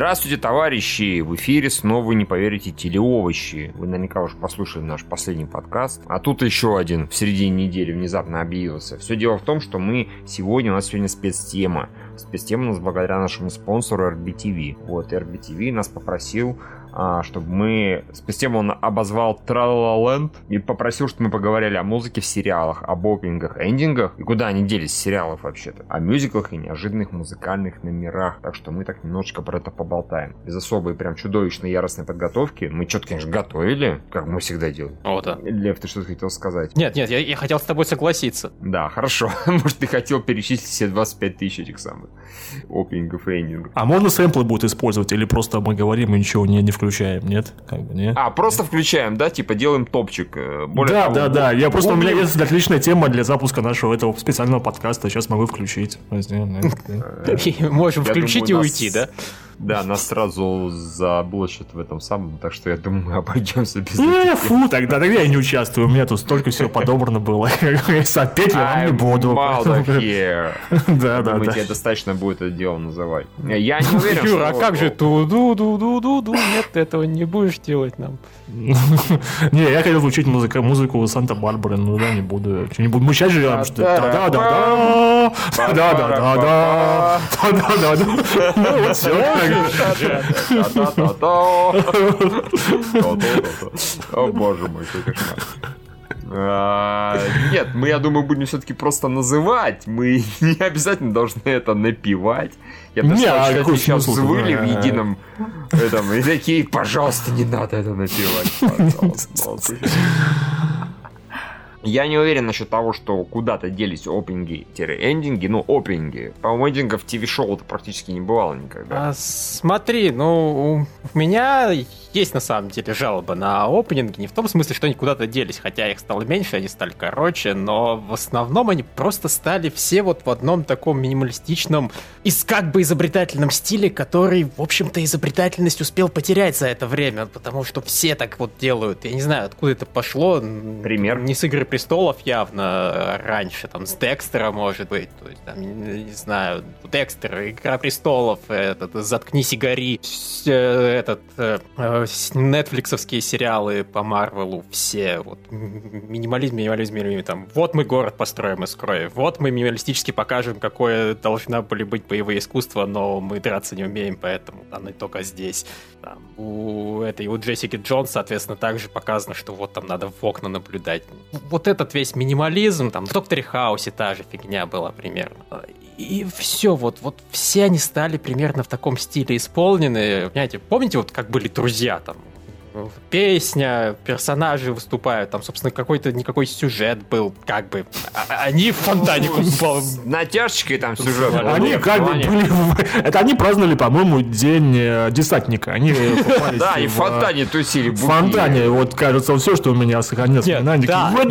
Здравствуйте, товарищи! В эфире снова, не поверите, телеовощи. Вы наверняка уже послушали наш последний подкаст. А тут еще один в середине недели внезапно объявился. Все дело в том, что мы сегодня, у нас сегодня спецтема. Спецтема у нас благодаря нашему спонсору RBTV. Вот, RBTV нас попросил чтобы мы... Спустя он обозвал Тралаленд и попросил, чтобы мы поговорили о музыке в сериалах, об опенингах, эндингах и куда они делись сериалов вообще-то, о мюзиклах и неожиданных музыкальных номерах. Так что мы так немножечко про это поболтаем. Без особой прям чудовищной яростной подготовки. Мы что-то, конечно, готовили, как мы всегда делаем. О, да. Лев, ты что-то хотел сказать? Нет, нет, я, я хотел с тобой согласиться. Да, хорошо. Может, ты хотел перечислить все 25 тысяч этих самых опенингов и эндингов. А можно сэмплы будет использовать или просто мы говорим и ничего не, не включаем, нет? Как бы, нет? А, просто включаем, да? Типа делаем топчик. э, Более да, того, да, да. Я просто у меня гуглим. есть отличная тема для запуска нашего этого специального подкаста. Сейчас могу включить. Можем Я включить и уйти, да? Да, нас сразу забулочат в этом самом, так что я думаю, мы обойдемся без Э, фу, тогда, тогда я не участвую. У меня тут столько всего подобрано было. Опять я вам не буду. Да, да, да. тебе достаточно будет это дело называть. Я не уверен, Юра, а как же ту-ду-ду-ду-ду-ду? Нет, ты этого не будешь делать нам. Не, я хотел включить музыку, музыку Санта-Барбары, но да, не буду. Что, не буду. Мы сейчас живем, что да-да-да-да, да-да-да-да, да-да-да-да. Ну вот все. О боже мой, какой кошмар. А, Нет, мы, я думаю, будем все-таки просто называть. Мы не обязательно должны это напевать. Я Не, а представляю, что сейчас взвыли в А. едином этом, и такие, пожалуйста, не надо это напевать. пожалуйста». Я не уверен насчет того, что куда-то делись опенинги-эндинги, ну, опенинги. По-моему, эндингов ТВ-шоу-то практически не бывало никогда. А, смотри, ну, у меня есть на самом деле жалобы на опенинги, не в том смысле, что они куда-то делись, хотя их стало меньше, они стали короче, но в основном они просто стали все вот в одном таком минималистичном и как бы изобретательном стиле, который, в общем-то, изобретательность успел потерять за это время, потому что все так вот делают. Я не знаю, откуда это пошло. Пример? Не с «Игры престолов» явно а раньше, там, с Декстера, может быть, то есть, там, не, не знаю, Декстер, «Игра престолов», этот, «Заткнись и гори», э, этот, э, э, нетфликсовские сериалы по Марвелу, все, вот, минимализм, минимализм, минимализм, там, вот мы город построим из крови, вот мы минималистически покажем, какое должна были быть боевые искусства, но мы драться не умеем, поэтому оно только здесь. Там, у этой, у Джессики Джонс, соответственно, также показано, что вот там надо в окна наблюдать. Вот этот весь минимализм, там, в Докторе Хаусе та же фигня была примерно. И все, вот, вот все они стали примерно в таком стиле исполнены. Понимаете, помните, вот как были друзья там? Песня, персонажи выступают, там, собственно, какой-то никакой сюжет был, как бы. А- Они в фонтане купал. С натяжечкой там сюжет. Они как бы были... Это они праздновали, по-моему, день э, десантника. Они Да, и в фонтане тусили. В фонтане, вот кажется, все, что у меня сохранилось ВДВ!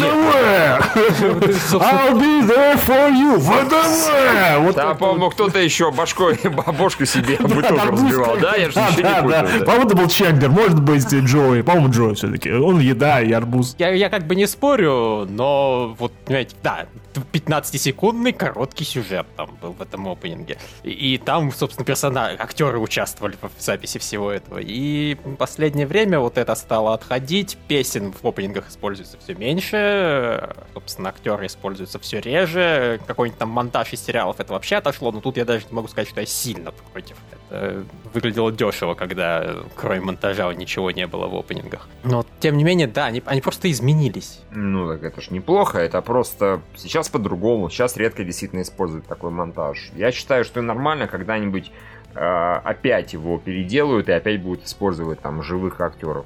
I'll be there for you! ВДВ! Вот Да, по-моему, кто-то еще башкой, бабушку себе бутылку разбивал, да? Я же да, не путаю. По-моему, это был Чендлер, может быть, и Джои. По-моему, Джои все-таки. Он еда и арбуз. Я, я как бы не спорю, но вот, понимаете, да, 15-секундный короткий сюжет там был в этом опенинге. И, и там, собственно, персонажи, актеры участвовали в записи всего этого. И в последнее время вот это стало отходить, песен в опенингах используется все меньше, собственно, актеры используются все реже, какой-нибудь там монтаж из сериалов это вообще отошло, но тут я даже не могу сказать, что я сильно против. Это выглядело дешево, когда кроме монтажа ничего не было в опенингах. Но, тем не менее, да, они, они просто изменились. Ну, так это ж неплохо, это просто сейчас по-другому. Сейчас редко действительно используют такой монтаж. Я считаю, что нормально когда-нибудь э, опять его переделают и опять будут использовать там живых актеров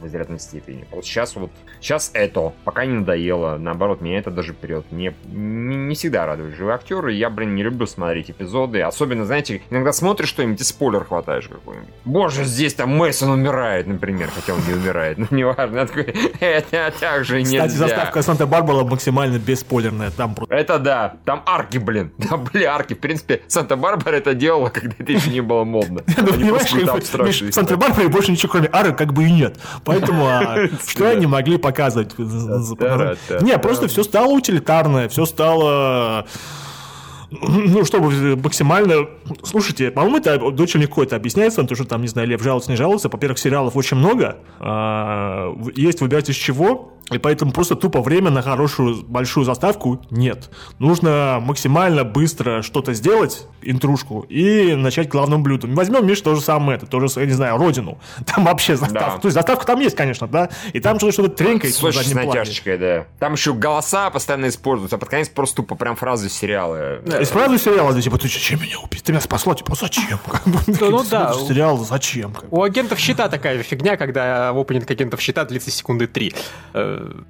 в изрядной степени. Вот сейчас вот, сейчас это, пока не надоело, наоборот, меня это даже прет. Мне не, не всегда радуют живые актеры, я, блин, не люблю смотреть эпизоды, особенно, знаете, иногда смотришь что-нибудь и спойлер хватаешь какой-нибудь. Боже, здесь там Мейсон умирает, например, хотя он не умирает, ну, неважно, это так же нельзя. Кстати, заставка Санта-Барбара максимально бесспойлерная. Там просто... Это да, там арки, блин. Там были арки. В принципе, Санта-Барбара это делала, когда это еще не было модно. Ну, Они понимаешь, в Санта-Барбаре больше ничего, кроме ары, как бы и нет. Поэтому а, что они могли показывать? Да-да-да. Не, просто все стало утилитарное, все стало ну, чтобы максимально... Слушайте, по-моему, это очень легко это объясняется, то, что там, не знаю, Лев жалуется, не жалуется. Во-первых, сериалов очень много, а, есть выбирать из чего, и поэтому просто тупо время на хорошую большую заставку нет. Нужно максимально быстро что-то сделать, интрушку, и начать главным блюдом. Возьмем, Миш, то же самое, это тоже, я не знаю, родину. Там вообще заставка. Да. То есть заставка там есть, конечно, да. И там что-то что-то тренькает. С очень натяжечкой, да. Там еще голоса постоянно используются, а под конец просто тупо прям фразы сериала. Да, из фразы сериала, да, типа, ты зачем меня убить? Ты меня спасла, типа, зачем? Ну да. Сериал зачем? У агентов щита такая фигня, когда опенинг агентов щита длится секунды три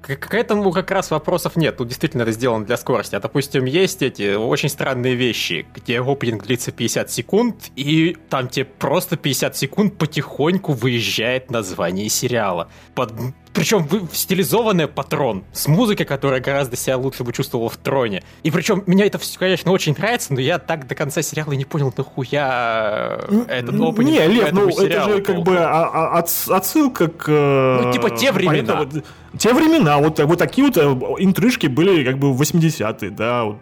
э, к этому как раз вопросов нет. Тут действительно это сделано для скорости. А, допустим, есть эти очень странные вещи, где опенинг длится 50 секунд, и там тебе просто 50 секунд потихоньку выезжает название сериала. Под причем стилизованная патрон с музыкой, которая гораздо себя лучше бы чувствовала в троне. И причем меня это все, конечно, очень нравится, но я так до конца сериала не понял, нахуя этот опенинг. Не, Лев, ну это же как бы отсылка к... Ну, типа те времена. Те времена, вот, вот такие вот э, интрижки были как бы в 80-е, да, вот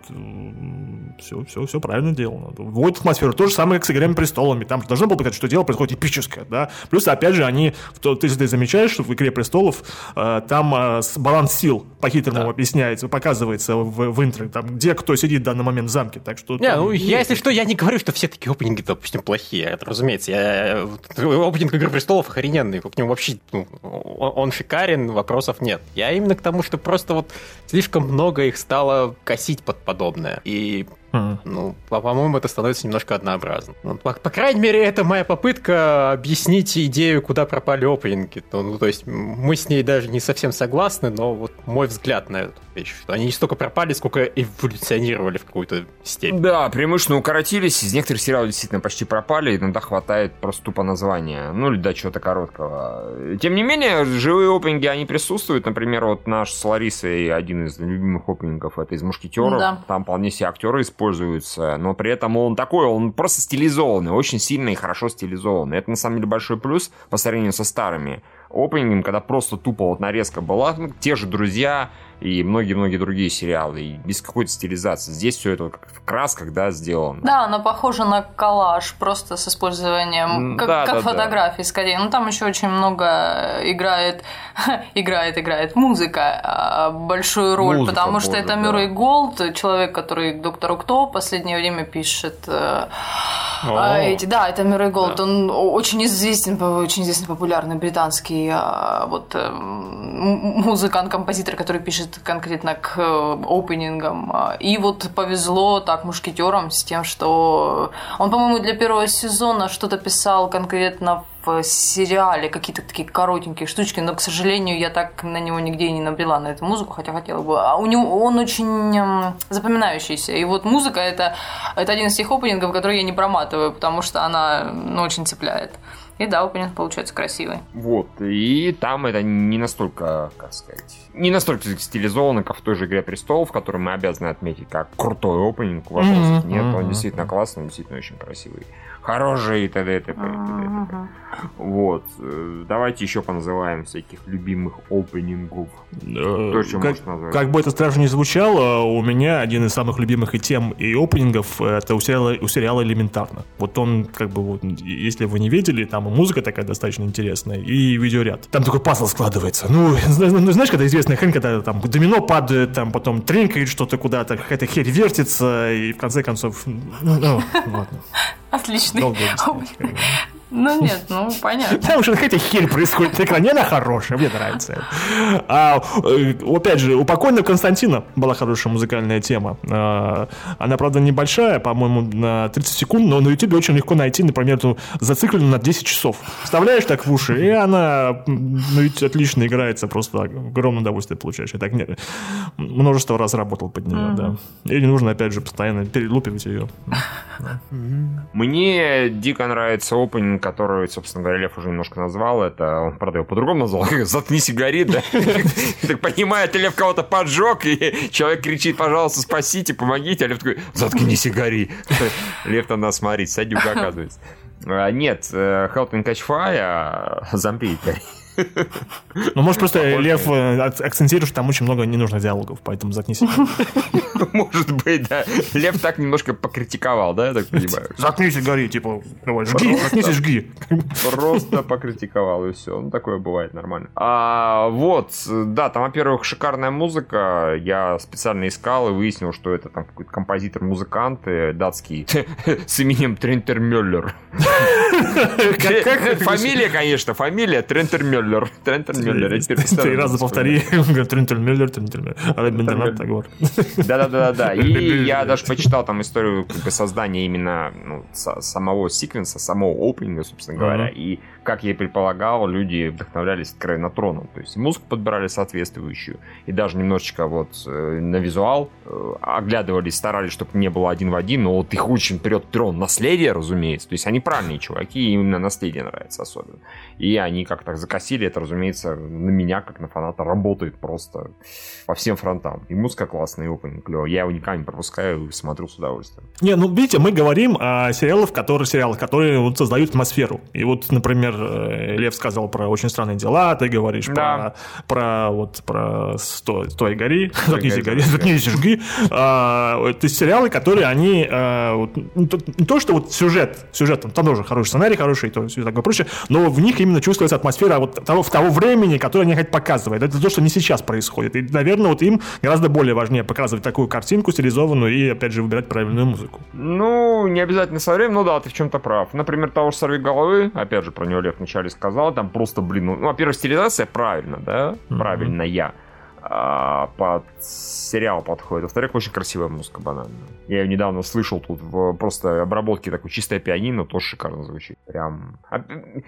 все, все, все правильно сделано. Вводит атмосферу. То же самое, как с «Играми престолами». Там же должно было быть, что дело происходит эпическое, да. Плюс, опять же, они, то, ты, ты замечаешь, что в «Игре престолов» э, там э, баланс сил по-хитрому да. объясняется, показывается в, в интро, там, где кто сидит в данный момент в замке. Так что... Не, ну, я, если что, я не говорю, что все такие опенинги, допустим, плохие. Это, разумеется, я... опенинг «Игры престолов» охрененный. К нему вообще, ну, он шикарен, вопросов нет. Я именно к тому, что просто вот слишком много их стало косить под подобное. И Ну, по-моему, это становится немножко однообразно. Ну, по, по крайней мере, это моя попытка объяснить идею, куда пропали опенинги. Ну, ну, то есть мы с ней даже не совсем согласны, но вот мой взгляд на эту вещь, что они не столько пропали, сколько эволюционировали в какую-то степень. Да, преимущественно укоротились, из некоторых сериалов действительно почти пропали, иногда хватает просто тупо названия, ну или да, чего-то короткого. Тем не менее, живые опенинги, они присутствуют, например, вот наш с Ларисой один из любимых опенингов, это из «Мушкетеров», да. там вполне все актеры используют используется, но при этом он такой, он просто стилизованный, очень сильно и хорошо стилизованный. Это на самом деле большой плюс по сравнению со старыми опенингом, когда просто тупо вот нарезка была, ну, те же друзья, и многие-многие другие сериалы, и без какой-то стилизации. Здесь все это в красках, да, сделано. Да, она похожа на коллаж, просто с использованием, как, да, как да, фотографии да. скорее. Ну, там еще очень много играет, играет, играет музыка а, большую роль, музыка, потому что это Мюррей да. Голд, человек, который Доктору Кто в последнее время пишет э, а, эти, да, это Мюррей Голд, да. он очень известен, очень известный популярный британский а, вот э, музыкант-композитор, который пишет конкретно к э, опенингам. И вот повезло так мушкетерам с тем, что он, по-моему, для первого сезона что-то писал конкретно в сериале, какие-то такие коротенькие штучки, но, к сожалению, я так на него нигде не набрела, на эту музыку, хотя хотела бы. А у него он очень эм, запоминающийся. И вот музыка это, это один из тех опенингов, которые я не проматываю, потому что она ну, очень цепляет. И да, опенинг получается красивый. Вот, и там это не настолько, как сказать, не настолько стилизовано, как в той же «Игре престолов», который мы обязаны отметить как крутой опенинг, вопросов mm-hmm. нет, он действительно классный, действительно очень красивый хорошие и т.д. и т.п. Вот. Э, давайте еще поназываем всяких любимых опенингов. То, что как, как бы это страшно не звучало, у меня один из самых любимых и тем, и опенингов это у сериала, у сериала «Элементарно». Вот он, как бы, вот, если вы не видели, там и музыка такая достаточно интересная, и видеоряд. Там такой пазл складывается. Ну, ну знаешь, когда известная хрень, когда там домино падает, там потом тренькает что-то куда-то, какая-то херь вертится, и в конце концов... Ну, ну ладно. Отличный. Ну нет, ну понятно. Потому что какая-то херь происходит на экране, она хорошая, мне нравится. А, э, опять же, у покойного Константина была хорошая музыкальная тема. А, она, правда, небольшая, по-моему, на 30 секунд, но на YouTube очень легко найти, например, эту зацикленную на 10 часов. Вставляешь так в уши, и она ну, ведь отлично играется, просто огромное удовольствие получаешь. Я так не, множество раз работал под нее, да. И не нужно, опять же, постоянно перелупивать ее. Мне дико нравится опенинг который, собственно говоря, Лев уже немножко назвал, это он, правда, его по-другому назвал, «Заткнись и гори», да? Так понимает, Лев кого-то поджег, и человек кричит, пожалуйста, спасите, помогите, а Лев такой, «Заткнись и гори». Лев там нас смотреть, садюк оказывается. А, нет, э, Help me catch fire, зомби Ну, может, просто Лев э, акцентирует, что там очень много ненужных диалогов, поэтому заткнись. Может быть, да. Лев так немножко покритиковал, да, я так понимаю? Заткнись и гори, типа, давай, жги, заткнись и жги. Просто покритиковал, и все. Ну, такое бывает нормально. А, вот, да, там, во-первых, шикарная музыка. Я специально искал и выяснил, что это там какой-то композитор-музыкант датский с именем Трентер Мюллер. Фамилия, конечно, фамилия Трентер Мюллер. Трентер Мюллер. Три раза повтори. Трентер Мюллер, Трентер Мюллер. Да-да-да-да. И я даже почитал там историю создания именно ну, самого секвенса, самого опенинга, собственно говоря. И как я и предполагал, люди вдохновлялись откровенно троном. То есть музыку подбирали соответствующую. И даже немножечко вот э, на визуал э, оглядывались, старались, чтобы не было один в один. Но вот их очень прет трон наследие, разумеется. То есть они правильные чуваки, и именно наследие нравится особенно. И они как так закосили, это, разумеется, на меня, как на фаната, работает просто по всем фронтам. И музыка классная, и опенинг клевый. Я его никогда не пропускаю и смотрю с удовольствием. Не, ну видите, мы говорим о сериалах, которые, сериалах, которые вот создают атмосферу. И вот, например, Э, Лев сказал про очень странные дела, ты говоришь да. про, про вот про сто, стой гори, заткнись гори, заткнись жги. А, это сериалы, которые они а, вот, не то, что вот сюжет, сюжет там, тоже хороший сценарий, хороший, и то все такое прочее, но в них именно чувствуется атмосфера вот того, того времени, которое они хотят показывать. Это то, что не сейчас происходит. И, наверное, вот им гораздо более важнее показывать такую картинку стилизованную и, опять же, выбирать правильную музыку. Ну, не обязательно со временем, ну да, ты в чем-то прав. Например, того же «Сорви головы», опять же, про него вначале сказал, там просто, блин, ну, во-первых, стилизация правильно, да, mm-hmm. правильная. А, под сериал подходит. Во-вторых, очень красивая музыка, банально. Я ее недавно слышал тут в просто обработке такой чистое пианино, тоже шикарно звучит. Прям... А,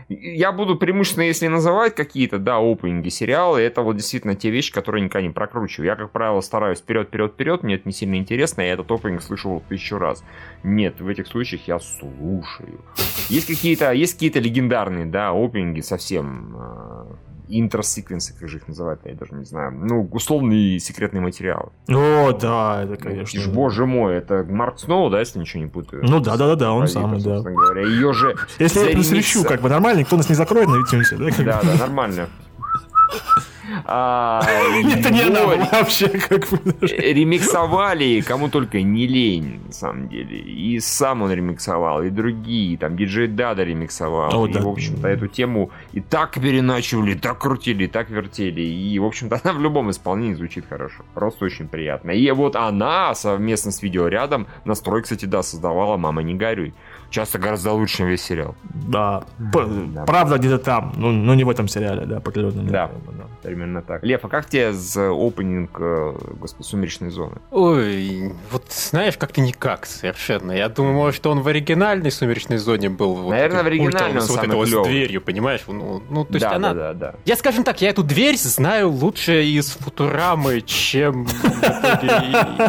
я буду преимущественно, если называть какие-то, да, опенинги, сериалы, это вот действительно те вещи, которые никогда не прокручиваю. Я, как правило, стараюсь вперед, вперед, вперед, мне это не сильно интересно, я этот опенинг слышал тысячу раз. Нет, в этих случаях я слушаю. Есть какие-то, есть какие-то легендарные, да, опенинги совсем а, интросеквенсы, как же их называют, я даже не знаю. Ну, условный секретный материал. О, да, это, конечно. И, боже мой, это Марк Сноу, да, если ничего не путаю? Ну, да-да-да, он самый, да. Говоря. Ее же Если я посвящу, как бы нормально, никто нас не закроет на iTunes, да? Да, да, нормально. А, Это не она вообще как бы. Ремиксовали, кому только не лень, на самом деле. И сам он ремиксовал, и другие, там, диджей Дада ремиксовал. и, в общем-то, эту тему и так переначивали, и так крутили, и так вертели. И, в общем-то, она в любом исполнении звучит хорошо. Просто очень приятно. И вот она совместно с видеорядом настрой, кстати, да, создавала «Мама, не горюй» часто гораздо лучше, чем весь сериал. Да. да. Правда, где-то там, но, но не в этом сериале, да, определенно. Да. да, именно так. Лев, а как тебе за опенинг э, господи, «Сумеречной зоны»? Ой, вот знаешь, как-то никак совершенно. Я думаю, может, он в оригинальной «Сумеречной зоне» был. Вот Наверное, в оригинальной он вот это вот с дверью, понимаешь? Ну, ну то есть да, она... Да, да, да. Я, скажем так, я эту дверь знаю лучше из «Футурамы», чем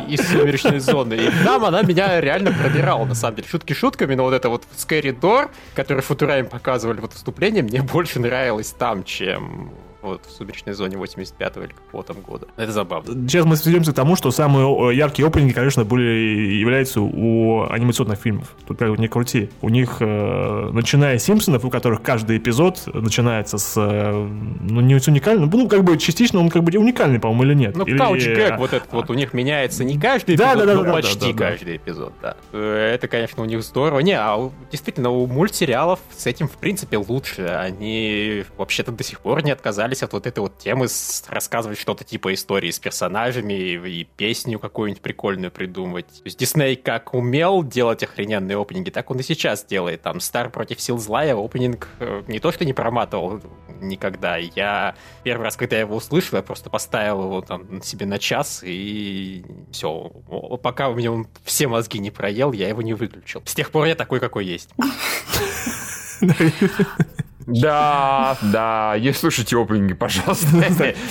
из «Сумеречной зоны». И там она меня реально пробирала, на самом деле. Шутки шутками, но вот это вот Scary Door, который Футурайм показывали вот выступление, мне больше нравилось там, чем вот в «Сумеречной зоне» 85-го или какого там года. Это забавно. Сейчас мы сведемся к тому, что самые яркие опенинги, конечно, были являются у анимационных фильмов. Тут как бы не крути. У них, э, начиная с «Симпсонов», у которых каждый эпизод начинается с, э, ну, не с уникальным, ну, как бы частично он как бы уникальный, по-моему, или нет. Ну, или... Gag вот этот вот у них меняется не каждый эпизод, да, да, да, но да, почти да, да, каждый эпизод, да. Э, это, конечно, у них здорово. Не, а действительно, у мультсериалов с этим, в принципе, лучше. Они вообще-то до сих пор не отказались отказались от вот этой вот темы с, рассказывать что-то типа истории с персонажами и, и песню какую-нибудь прикольную придумать. То есть Дисней как умел делать охрененные опенинги, так он и сейчас делает. Там Стар против сил зла я опенинг э, не то что не проматывал никогда. Я первый раз, когда я его услышал, я просто поставил его там себе на час и все. Пока у меня он все мозги не проел, я его не выключил. С тех пор я такой, какой есть. Да, да, не слушайте опенинги, пожалуйста.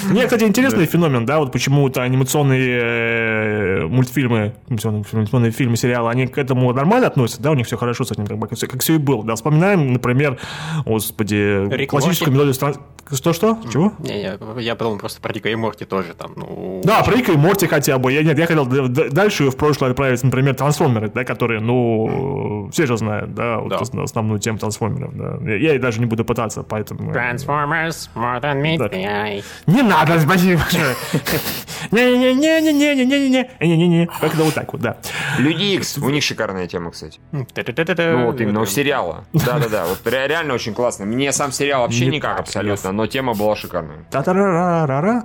Мне, кстати, интересный феномен, да, вот почему-то анимационные э, мультфильмы, анимационные фильмы, сериалы, они к этому нормально относятся, да, у них все хорошо с этим, как, все и было, да. Вспоминаем, например, господи, классическую мелодию что-что? Чего? Не, я, я подумал просто про Рика и Морти тоже там. Ну... Да, про Рика и Морти хотя бы. Я, нет, я хотел дальше в прошлое отправить, например, трансформеры, да, которые, ну, все же знают, да, вот да. основную тему трансформеров. Да. Я, я даже не буду пытаться, поэтому... Transformers, more than meets the eye. Не надо, спасибо большое. Не-не-не-не-не-не-не-не-не. Не-не-не. Как это вот так вот, да. Люди Икс, у них шикарная тема, кстати. Ну вот именно у сериала. Да-да-да, вот реально очень классно. Мне сам сериал вообще никак абсолютно, но тема была шикарная. Да-да-да,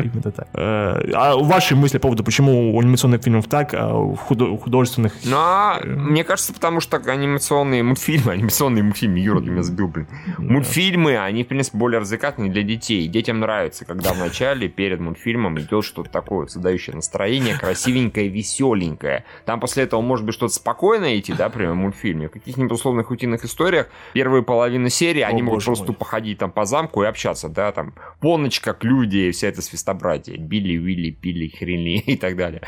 именно так. А ваши мысли по поводу, почему у анимационных фильмов так, а у художественных... Ну, мне кажется, потому что анимационные мультфильмы, анимационные мультфильмы, Юра, ты меня сбил, блин. Мультфильмы, они, в принципе, более развлекательные для детей. Детям нравится, когда в начале, перед мультфильмом идет что-то такое, создающее настроение, красивенькое, веселенькое. Там после этого может быть что-то спокойное идти, да, например, в мультфильме. В каких-нибудь условных утиных историях первые половины серии, они могут просто походить там по замку и общаться, да, там, Поныч как люди, вся эта свистобратья, Билли, Уилли, Пилли, Хренли и так далее.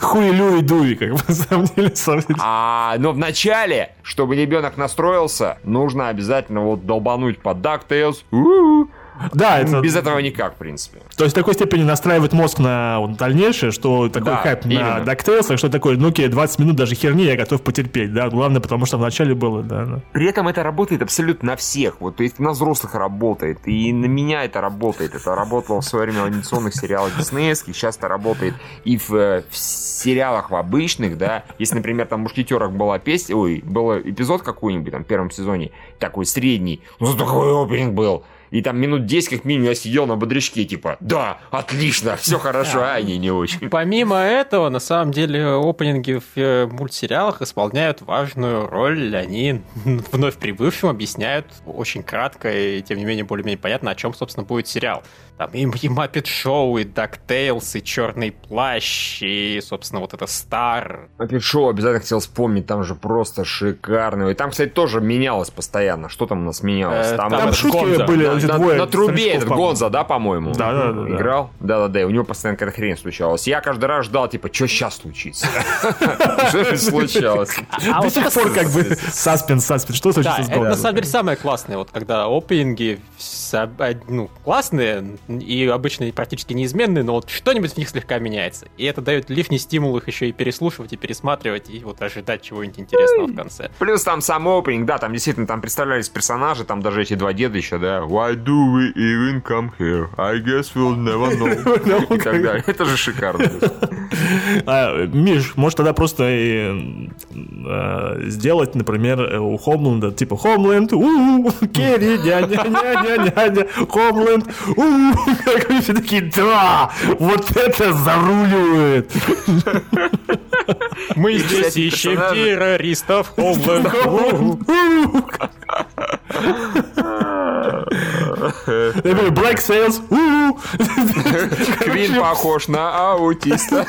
Хуй, Люи, Дуи, как бы, на самом деле. А, но в начале, чтобы ребенок настроился, нужно обязательно вот долбануть под DuckTales. У-у-у да, это... Без этого никак, в принципе. То есть в такой степени настраивает мозг на вот, дальнейшее, что такой да, хайп именно. на DuckTales, что такое, ну окей, 20 минут даже херни я готов потерпеть, да, главное, потому что вначале было, да, да. При этом это работает абсолютно на всех, вот, то есть на взрослых работает, и на меня это работает, это работало в свое время в анимационных сериалах диснеевских, сейчас это работает и в, э, в сериалах в обычных, да, если, например, там в «Мушкетерах» была песня, ой, был эпизод какой-нибудь там в первом сезоне, такой средний, ну, такой опенинг был, и там минут 10 как минимум я сидел на бодрячке, типа, да, отлично, все хорошо, а они не очень. Помимо этого, на самом деле, опенинги в э, мультсериалах исполняют важную роль. Они вновь прибывшим объясняют очень кратко и, тем не менее, более-менее понятно, о чем, собственно, будет сериал. Там и, и Muppet Шоу, и DuckTales, и Черный Плащ, и, собственно, вот это Стар. Muppet Шоу обязательно хотел вспомнить, там же просто шикарно. И там, кстати, тоже менялось постоянно. Что там у нас менялось? Э, там, там шутки На, двое. На трубе этот Гонза, да, по-моему? Да, да, да. Играл? Да, да, да. И у него постоянно какая-то хрень случалась. Я каждый раз ждал, типа, что сейчас случится? Что случалось? А До сих пор как бы саспенс, саспенс. Что случится с Гонза? на самом деле самое классное, вот когда опенинги ну, классные, и обычно практически неизменные, но вот что-нибудь в них слегка меняется. И это дает лишний стимул их еще и переслушивать, и пересматривать, и вот ожидать чего-нибудь интересного в конце. Плюс там сам опенинг, да, там действительно там представлялись персонажи, там даже эти два деда еще, да. Why do we even come here? I guess we'll never know. И так далее. Это же шикарно. А, Миш, может тогда просто э, сделать, например, у Хомленда, типа Homeland, у Керри, дядя-дядя-дядя, Homeland, как они все такие, да, вот это заруливает. Мы здесь ищем террористов, Homeland. Black Sales. Квин похож на аутиста.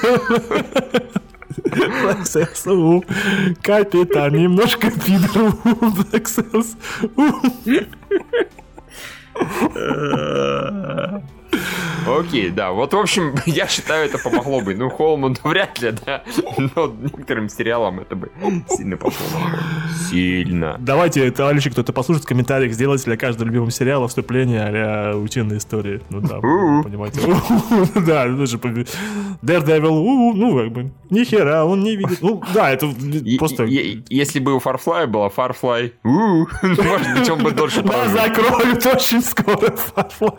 Black Sales. Капитан немножко пидор. Black Sales. Окей, да. Вот, в общем, я считаю, это помогло бы. Ну, Холману вряд ли, да. Но некоторым сериалам это бы сильно пошло. Сильно. Давайте, товарищи, кто-то послушает в комментариях, сделайте для каждого любимого сериала вступление а утиные истории. Ну да, понимаете. Да, это же Daredevil, ну, как бы, ни хера, он не видит. Ну, да, это просто... Если бы у Farfly было Farfly, может быть, он бы дольше Да, закроют очень скоро Farfly.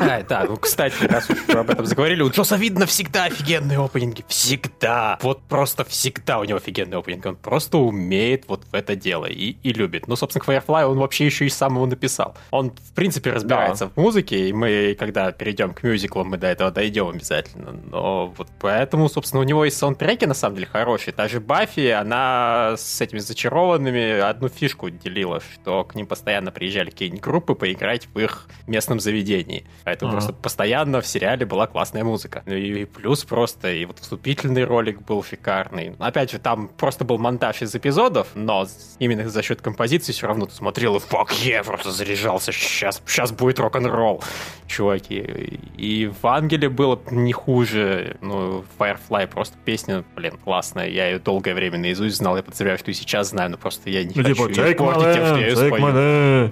А, да, ну, кстати, раз уж об этом заговорили, у Джоса видно всегда офигенные опенинги. Всегда. Вот просто всегда у него офигенный опенинг. Он просто умеет вот в это дело и, и любит. Ну, собственно, Firefly он вообще еще и сам его написал. Он, в принципе, разбирается да. в музыке, и мы, когда перейдем к мюзиклам, мы до этого дойдем обязательно. Но вот поэтому, собственно, у него и саундтреки, на самом деле, хорошие. Та же Баффи, она с этими зачарованными одну фишку делила, что к ним постоянно приезжали какие-нибудь группы поиграть в их местном заведении. Поэтому ага. просто постоянно в сериале была классная музыка. Ну и плюс просто, и вот вступительный ролик был шикарный. Опять же, там просто был монтаж из эпизодов, но именно за счет композиции все равно ты смотрел и фак, я просто заряжался, сейчас, сейчас будет рок-н-ролл, чуваки. И в Ангеле было не хуже, ну, Firefly просто песня, блин, классная, я ее долгое время наизусть знал, я подозреваю, что и сейчас знаю, но просто я не ну, хочу типа, ее портить тем, что я ее спою.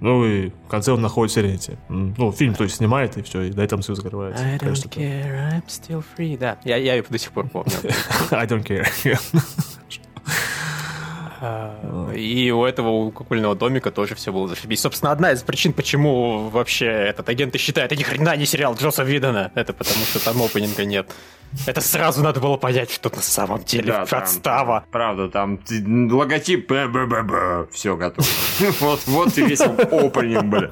Ну и в конце он находит Serenity. Ну, фильм, то есть, снимает, и все, и на этом все закрывается. I don't care, I'm still free, да. Я, я ее до сих пор помню. I don't care. А, и у этого у кукольного домика тоже все было зашибись. Собственно, одна из причин, почему вообще этот агент и считает, это ни хрена не сериал Джоса Видана. Это потому, что там опенинга нет. Это сразу надо было понять, что на самом деле да, подстава. Там, правда, там логотип б б б б все готово. Вот, вот и весь опенинг, бля.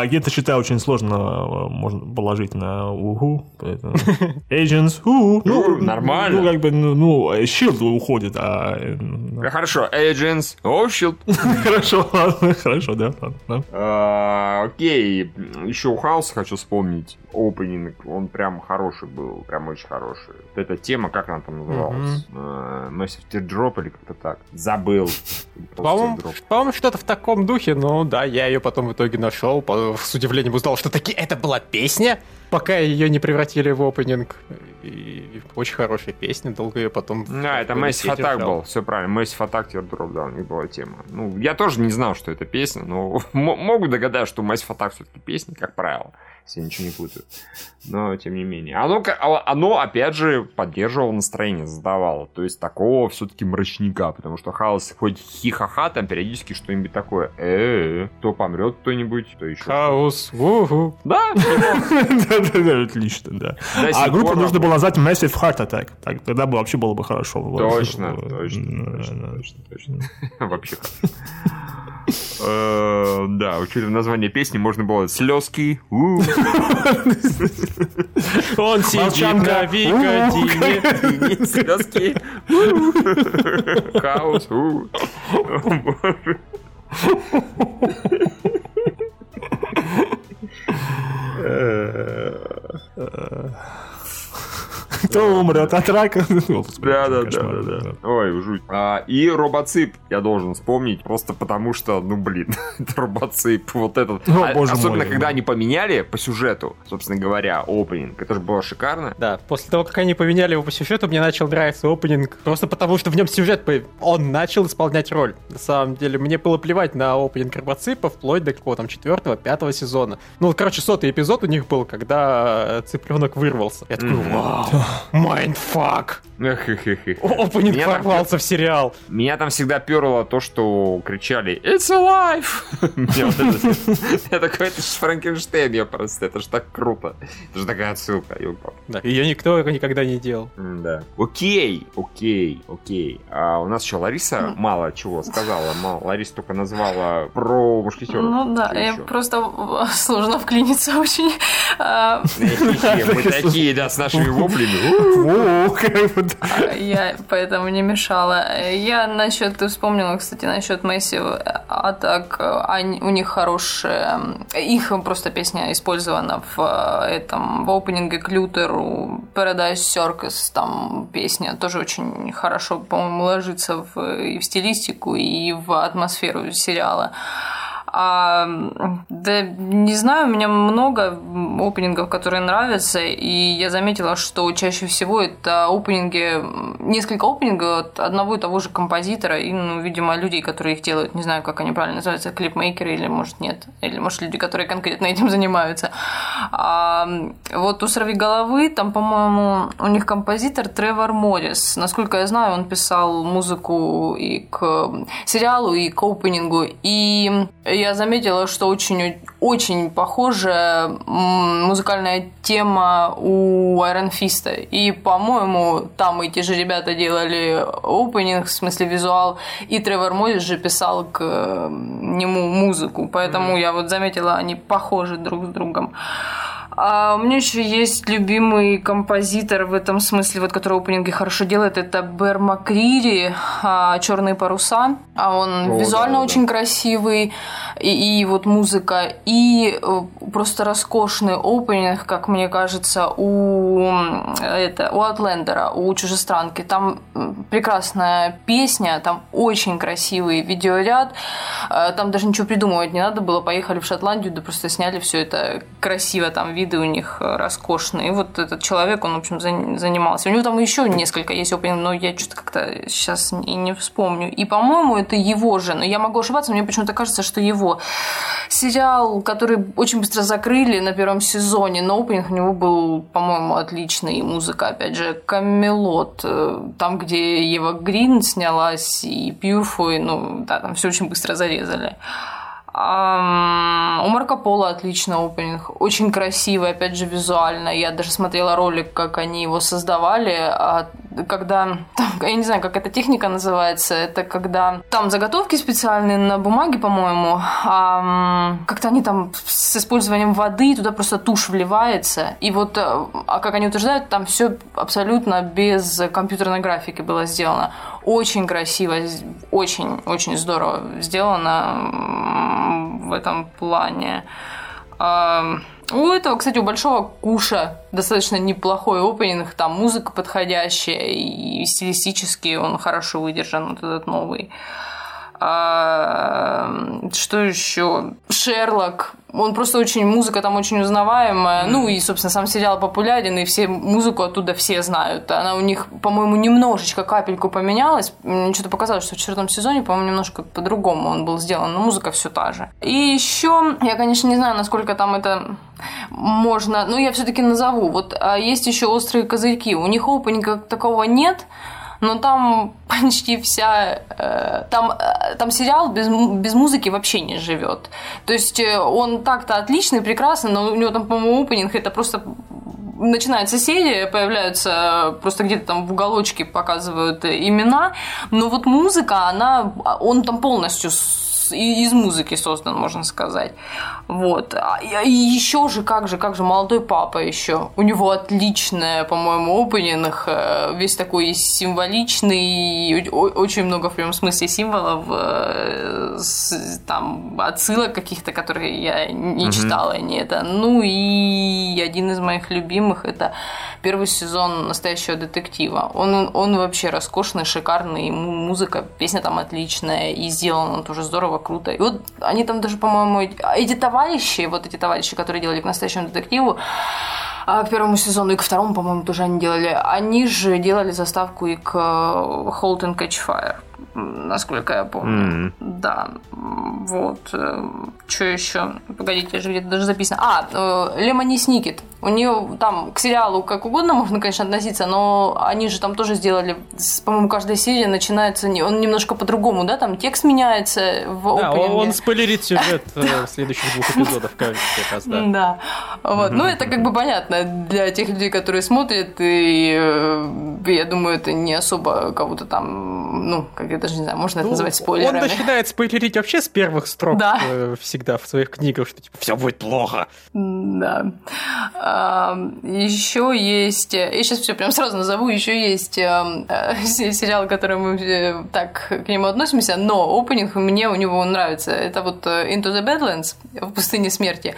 Агента считаю очень сложно э, можно положить на угу. Agents, угу. Ну, нормально. Ну, как бы, ну, ну Shield уходит, а... Э, хорошо, Agents, о, Shield. Хорошо, ладно, хорошо, да. А, окей, еще у Хауса хочу вспомнить опенинг, он прям хороший был, прям очень хороший. Вот эта тема, как она там называлась? Mm-hmm. Massive Teardrop или как-то так? Забыл. По-моему, что-то в таком духе, но да, я ее потом в итоге нашел, с удивлением узнал, что таки это была песня, пока ее не превратили в опенинг. И очень хорошая песня, долго ее потом... Да, это Massive Attack был, все правильно, Massive Attack Teardrop, да, у них была тема. Ну, я тоже не знал, что это песня, но могу догадаться, что Massive Attack все-таки песня, как правило если я ничего не путаю. Но, тем не менее. Оно, а, оно опять же, поддерживало настроение, задавало. То есть, такого все-таки мрачника. Потому что Хаос хоть хихаха, там периодически что-нибудь такое. Э, кто помрет кто-нибудь, кто еще. Хаос, уху. Да, да, отлично, да. А группу нужно было назвать Massive Heart Attack. Так, тогда бы вообще было бы хорошо. Точно, точно, точно, точно. Вообще хорошо. Э, да, учитывая название песни, можно было слезки. Он сидит на Викодине. Слезки. Хаос. Кто умрет от рака? Да, да, да, да. Ой, жуть. А, и робоцип я должен вспомнить, просто потому что, ну блин, это робоцип, вот этот. А, особенно, когда они поменяли по сюжету, собственно говоря, опенинг. Это же было шикарно. Да, после того, как они поменяли его по сюжету, мне начал нравиться опенинг, просто потому что в нем сюжет, он начал исполнять роль. На самом деле, мне было плевать на опенинг робоципа вплоть до какого там четвертого, пятого сезона. Ну, короче, сотый эпизод у них был, когда цыпленок вырвался. Я такой, вау. Mindfuck. Опенинг ворвался в сериал. Меня там всегда перло то, что кричали It's alive! Я такой, это же Франкенштейн, я просто, это же так круто. Это же такая отсылка. Ее никто никогда не делал. Да. Окей, окей, окей. А у нас еще Лариса мало чего сказала. Лариса только назвала про мушкетеров. Ну да, я просто сложно вклиниться очень. А, Мы такие, да, с нашими воплями. Я поэтому не мешала. Я насчет, ты вспомнила, кстати, насчет Massive Attack. Они, у них хорошая... Их просто песня использована в этом, в опенинге к Лютеру Paradise Circus. Там песня тоже очень хорошо, по-моему, ложится в, и в стилистику, и в атмосферу сериала. А, да не знаю, у меня много опенингов, которые нравятся, и я заметила, что чаще всего это опенинги, несколько опенингов от одного и того же композитора, и, ну, видимо, людей, которые их делают, не знаю, как они правильно называются, клипмейкеры или, может, нет, или, может, люди, которые конкретно этим занимаются. А, вот у «Сорви головы» там, по-моему, у них композитор Тревор Моррис. Насколько я знаю, он писал музыку и к сериалу, и к опенингу, и я заметила, что очень, очень похожая музыкальная тема у Iron Fist. И, по-моему, там эти же ребята делали опенинг, в смысле визуал, и Тревор Мойс же писал к нему музыку. Поэтому mm-hmm. я вот заметила, они похожи друг с другом. А у меня еще есть любимый композитор в этом смысле, вот который опенинги хорошо делает, это Бер Макрири, а, Черные паруса. А он О, визуально да, очень да. красивый, и, и вот музыка, и э, просто роскошный опенинг, как мне кажется, у, это, у Атлендера, у Чужестранки. Там прекрасная песня, там очень красивый видеоряд, э, там даже ничего придумывать не надо было, поехали в Шотландию, да просто сняли все это красиво, там вид виды у них роскошные. И вот этот человек, он, в общем, занимался. У него там еще несколько есть опенингов, но я что-то как-то сейчас и не вспомню. И, по-моему, это его же, но я могу ошибаться, мне почему-то кажется, что его. Сериал, который очень быстро закрыли на первом сезоне, но опенинг у него был, по-моему, отличный. И музыка, опять же, Камелот, э, там, где Ева Грин снялась, и Пьюфой, ну, да, там все очень быстро зарезали. У Марко Поло отличный опенинг, очень красивый, опять же, визуально. Я даже смотрела ролик, как они его создавали, а когда, я не знаю, как эта техника называется, это когда там заготовки специальные на бумаге, по-моему, как-то они там с использованием воды, туда просто тушь вливается, и вот, э, а как они утверждают, там все абсолютно без компьютерной графики было сделано. Очень красиво, очень-очень здорово сделано в этом плане. У этого, кстати, у Большого Куша достаточно неплохой опенинг, там музыка подходящая, и стилистически он хорошо выдержан, вот этот новый. А, что еще? Шерлок. Он просто очень, музыка там очень узнаваемая. Mm. Ну и, собственно, сам сериал популярен, и все музыку оттуда все знают. Она у них, по-моему, немножечко капельку поменялась. Мне что-то показалось, что в четвертом сезоне, по-моему, немножко по-другому он был сделан, но музыка все та же. И еще, я, конечно, не знаю, насколько там это можно, но я все-таки назову. Вот а есть еще острые козырьки. У них опенинга такого нет, но там почти вся... Э, там, э, там сериал без, без музыки вообще не живет. То есть э, он так-то отличный, прекрасный, но у него там, по-моему, опенинг это просто начинается серия, появляются просто где-то там в уголочке показывают имена, но вот музыка, она, он там полностью из музыки создан, можно сказать. Вот. А, и еще же, как же, как же, молодой папа еще. У него отличная, по-моему, опенинг, э, весь такой символичный, очень много в прямом смысле символов, э, там, отсылок каких-то, которые я не читала, не это. Ну и один из моих любимых это первый сезон настоящего детектива. Он, он вообще роскошный, шикарный, музыка, песня там отличная, и сделана тоже здорово, круто. И вот они там даже, по-моему, эти товарищи, вот эти товарищи, которые делали к настоящему детективу, а к первому сезону и к второму, по-моему, тоже они делали. Они же делали заставку и к Halt and Catch Fire насколько я помню. Mm-hmm. Да, вот. Э, что еще? Погодите, я же где-то даже записано. А, Лемони Сникет. У нее там к сериалу как угодно можно, конечно, относиться, но они же там тоже сделали, по-моему, каждая серия начинается, он немножко по-другому, да, там текст меняется в Да, опенинге. он спойлерит сюжет э, следующих двух эпизодов раз, да. Да, вот, ну это как бы понятно для тех людей, которые смотрят, и э, я думаю, это не особо кого-то там, ну, как я даже не знаю, можно это ну, называть спойлерами. Он начинает спойлерить вообще с первых строк да. Э, всегда в своих книгах, что типа все будет плохо. Да. Еще есть, я сейчас все прям сразу назову, еще есть э, сериал, который мы э, так к нему относимся, но опенинг мне у него нравится. Это вот Into the Badlands в пустыне смерти.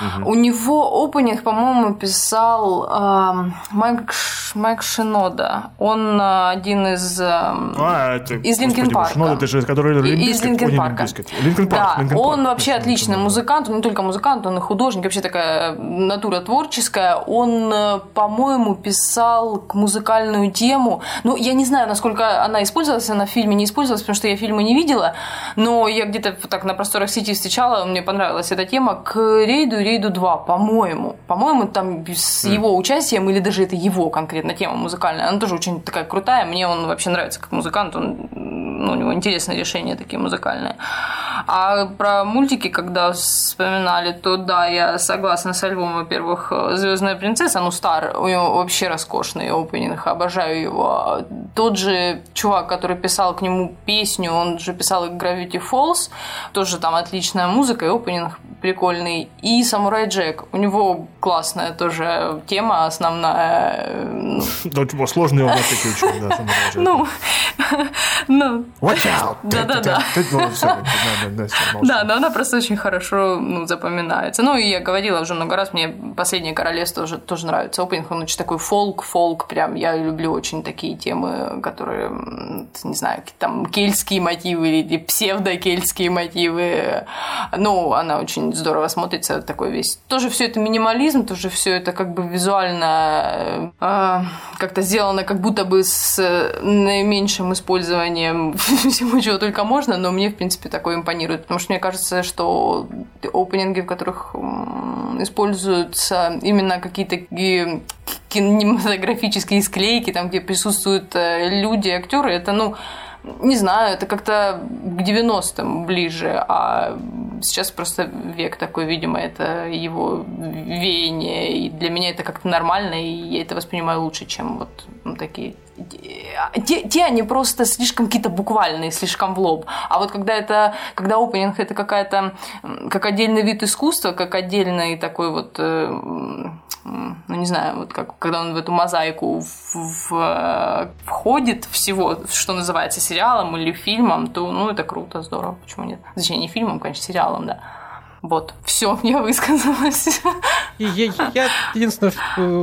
Угу. У него опенинг, по-моему, писал э, Майк, Майк Шинода. Он один из, э, а, это, из Linkin Park а. Шинода, это же, который из Linkin Park а. Linkin Park. Да, Linkin он Парк. вообще отличный музыкант, он не только музыкант, он и художник, вообще такая натура творческая. Он, э, по-моему, писал музыкальную тему. Ну, я не знаю, насколько она использовалась, она в фильме не использовалась, потому что я фильмы не видела, но я где-то так на просторах сети встречала, мне понравилась эта тема к рейду Рейду 2, по-моему. По-моему, там с mm. его участием, или даже это его конкретно тема музыкальная, она тоже очень такая крутая. Мне он вообще нравится как музыкант, он, ну, у него интересные решения такие музыкальные. А про мультики, когда вспоминали, то да, я согласна с альбомом, во-первых, Звездная принцесса, ну, стар, у него вообще роскошный опенинг, обожаю его. Тот же чувак, который писал к нему песню, он же писал и Gravity Falls, тоже там отличная музыка и опенинг прикольный. И Самурай Джек, у него классная тоже тема основная. Да, типа сложный он да, Самурай Джек. Ну, Watch out! Да-да-да. Да, но она просто очень хорошо ну, запоминается. Ну, и я говорила уже много раз, мне «Последнее королевство» тоже, тоже нравится. Опенинг, он очень такой фолк, фолк, прям я люблю очень такие темы темы, которые, не знаю, там кельтские мотивы или псевдокельтские мотивы. Ну, она очень здорово смотрится, такой весь. Тоже все это минимализм, тоже все это как бы визуально э, как-то сделано как будто бы с наименьшим использованием всего, чего только можно, но мне, в принципе, такое импонирует, потому что мне кажется, что опенинги, в которых используются именно какие-то кинематографические склейки, там, где присутствуют э, люди, актеры, это, ну, не знаю, это как-то к 90-м ближе, а сейчас просто век такой, видимо, это его веяние, и для меня это как-то нормально, и я это воспринимаю лучше, чем вот ну, такие те, те они просто слишком какие-то буквальные, слишком в лоб. А вот когда это, когда опенинг это какая-то, как отдельный вид искусства, как отдельный такой вот, э, ну не знаю, вот как, когда он в эту мозаику в, в, входит всего, что называется сериалом или фильмом, то, ну, это круто, здорово, почему нет? Точнее, не фильмом, конечно, сериалом, да. Вот, все, я высказалась. Я, я единственное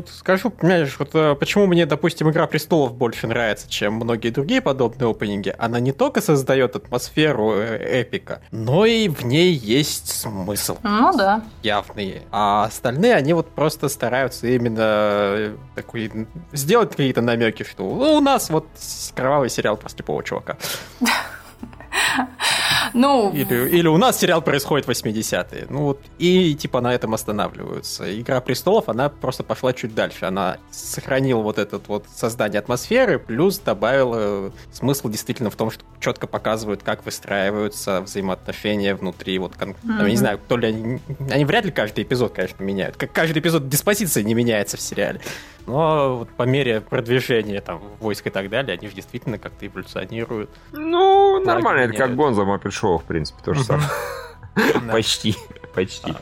скажу, понимаешь, вот э, почему мне, допустим, Игра престолов больше нравится, чем многие другие подобные опенинги. Она не только создает атмосферу э, эпика, но и в ней есть смысл. Ну да. Явный. А остальные, они вот просто стараются именно э, такой сделать какие-то намеки, что ну, у нас вот кровавый сериал про слепого чувака. Ну... Или, или у нас сериал происходит в 80-е. Ну вот, и типа на этом останавливаются. Игра престолов, она просто пошла чуть дальше. Она сохранила вот этот вот создание атмосферы, плюс добавила смысл действительно в том, что четко показывают, как выстраиваются взаимоотношения внутри. Вот, кон... mm-hmm. я не знаю, то ли они... Они вряд ли каждый эпизод, конечно, меняют. Как каждый эпизод диспозиции не меняется в сериале. Но вот по мере продвижения там войск и так далее, они же действительно как-то эволюционируют. Ну, нормально, это как Гонза Маппет Шоу, в принципе, то же самое. Почти, почти.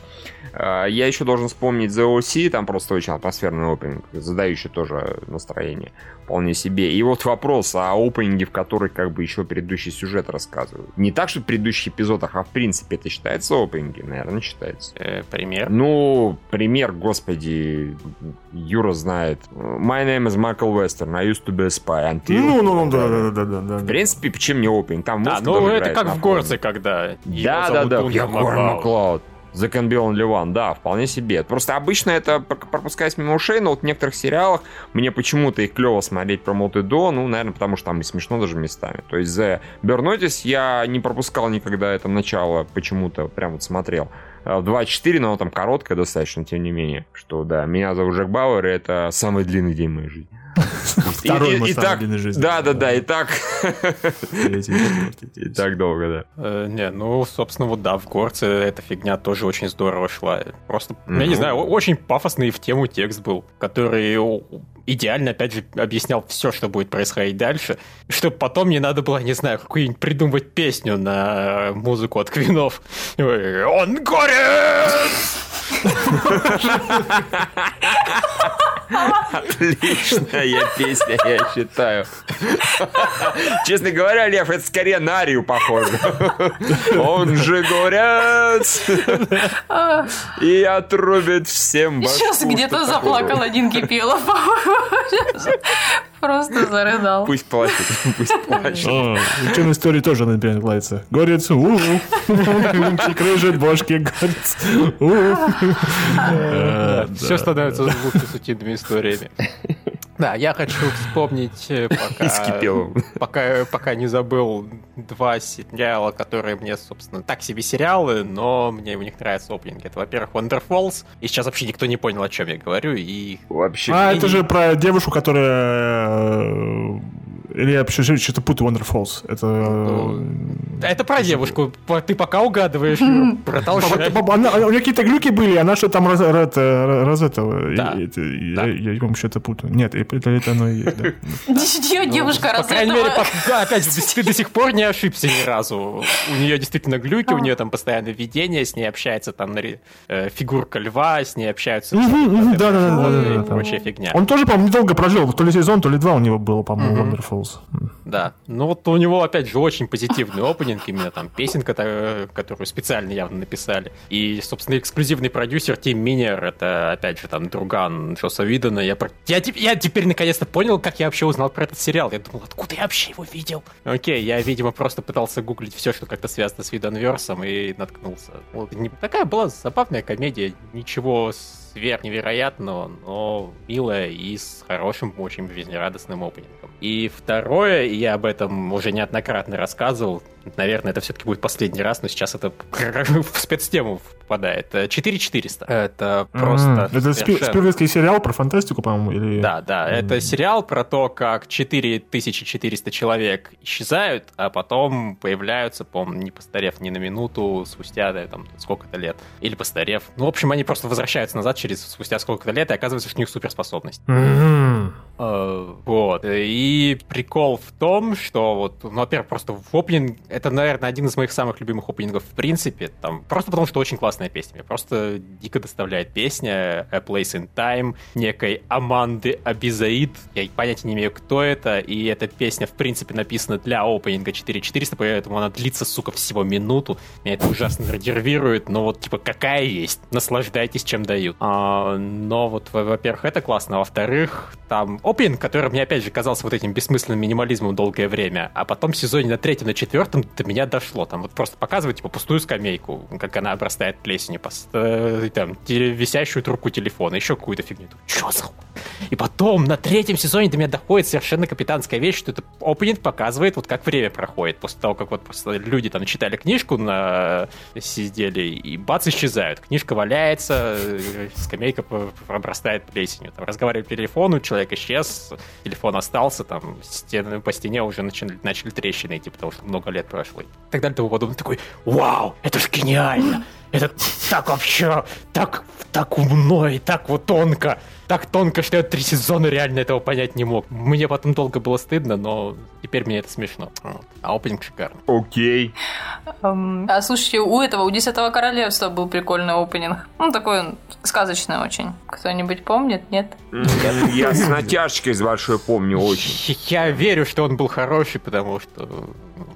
А, я еще должен вспомнить The OC, там просто очень атмосферный опенинг, задающий тоже настроение вполне себе. И вот вопрос о опенинге, в который как бы еще предыдущий сюжет рассказывают. Не так, что в предыдущих эпизодах, а в принципе это считается опенинги? Наверное, считается. Э, пример? Ну, пример, господи, Юра знает. My name is Michael Western, I used to be a spy. Until... Ну, ну, ну, да, да, да, да, да. В принципе, почему не опенинг? Там да, ну это как в Горце, когда Да, да, да, Егор Маклауд. The Can Be Only One, да, вполне себе. Просто обычно это пропускать мимо ушей, но вот в некоторых сериалах мне почему-то их клево смотреть про Моты до, ну, наверное, потому что там и смешно даже местами. То есть The Burn Notice я не пропускал никогда это начало, почему-то прям вот смотрел. В 2.4, но там короткое достаточно, тем не менее. Что, да, меня зовут Джек Бауэр, и это самый длинный день моей жизни. Второй и, и, так, жизни. Да, да, да, и так. И так долго, да. Э, не, ну, собственно, вот да, в Горце эта фигня тоже очень здорово шла. Просто, я не знаю, очень пафосный в тему текст был, который идеально, опять же, объяснял все, что будет происходить дальше, чтобы потом не надо было, не знаю, какую-нибудь придумывать песню на музыку от Квинов. Он горит! Отличная песня, я считаю. Честно говоря, Лев, это скорее на Арию похоже. Он же горец и отрубит всем башку. Сейчас где-то заплакал один Кипелов, Просто зарыдал. Пусть плачет, пусть плачет. Чем истории тоже, например, нравится. Горец, у крыжит бошки, горец, Все становится утиными историями. Да, я хочу вспомнить, э, пока, пока, пока не забыл, два сериала, которые мне, собственно, так себе сериалы, но мне в них нравятся опенинги. Это, во-первых, Wonder Falls, и сейчас вообще никто не понял, о чем я говорю, и... Вообще... А, это же про девушку, которая э, или я что-то путаю Wonder Falls. Это... Ну, это про девушку. Ты пока угадываешь, продолжай. У нее какие-то глюки были, она что там раз этого. Да. Я, вам что-то путаю. Нет, это оно и есть. Ее девушка раз По крайней мере, опять же, ты до сих пор не ошибся ни разу. У нее действительно глюки, у нее там постоянно видение, с ней общается там э, фигурка льва, с ней общаются да, да, да, и прочая фигня. Он тоже, по-моему, недолго прожил. То ли сезон, то ли два у него было, по-моему, Wonderful. Вернулся. Да. Ну вот у него, опять же, очень позитивный опенинг, именно там песенка, которую специально явно написали. И, собственно, эксклюзивный продюсер Тим Минер, это, опять же, там, друган Джоса Видона. Я, я, я теперь наконец-то понял, как я вообще узнал про этот сериал. Я думал, откуда я вообще его видел? Окей, я, видимо, просто пытался гуглить все, что как-то связано с Видонверсом и наткнулся. Вот, не, такая была забавная комедия, ничего сверх невероятного, но милая и с хорошим, очень жизнерадостным опенингом. И второе, я об этом уже неоднократно рассказывал, наверное, это все-таки будет последний раз, но сейчас это в спецтему попадает. 4400. Это просто... Это совершенно... сериал про фантастику, по-моему, или... Да, да, это сериал про то, как 4400 человек исчезают, а потом появляются, по-моему, не постарев ни на минуту, спустя да, там сколько-то лет. Или постарев. Ну, в общем, они просто возвращаются назад через спустя сколько-то лет, и оказывается, что у них суперспособность. Uh, вот. И прикол в том, что вот, ну, во-первых, просто опенинг это, наверное, один из моих самых любимых опенингов в принципе. Там, просто потому, что очень классная песня. Мне просто дико доставляет песня A Place in Time некой Аманды Абизаид. Я понятия не имею, кто это. И эта песня, в принципе, написана для опенинга 4400, поэтому она длится, сука, всего минуту. Меня это ужасно нервирует, но вот, типа, какая есть. Наслаждайтесь, чем дают. А, но вот, во-первых, это классно. Во-вторых, там опенинг, который мне, опять же, казался вот этим бессмысленным минимализмом долгое время. А потом в сезоне на третьем, на четвертом до меня дошло. Там вот просто показывают, типа, пустую скамейку, как она обрастает плесенью, э, там, висящую трубку телефона, еще какую-то фигню. Че за И потом на третьем сезоне до меня доходит совершенно капитанская вещь, что это опенинг показывает, вот как время проходит, после того, как вот просто люди там читали книжку, на сидели, и бац, исчезают. Книжка валяется, э, скамейка обрастает плесенью. Там разговаривали по телефону, человек исчез, телефон остался, там стены, по стене уже начали, начали трещины идти, потому что много лет прошло. И так далее, тому подобное. Такой, вау, это же гениально! Это так вообще, так, так умно и так вот тонко так тонко, что я три сезона реально этого понять не мог. Мне потом долго было стыдно, но теперь мне это смешно. А опенинг шикарный. Окей. Um, а слушайте, у этого, у Десятого Королевства был прикольный опенинг. Ну, такой он сказочный очень. Кто-нибудь помнит, нет? Я с натяжкой с большой помню очень. Я верю, что он был хороший, потому что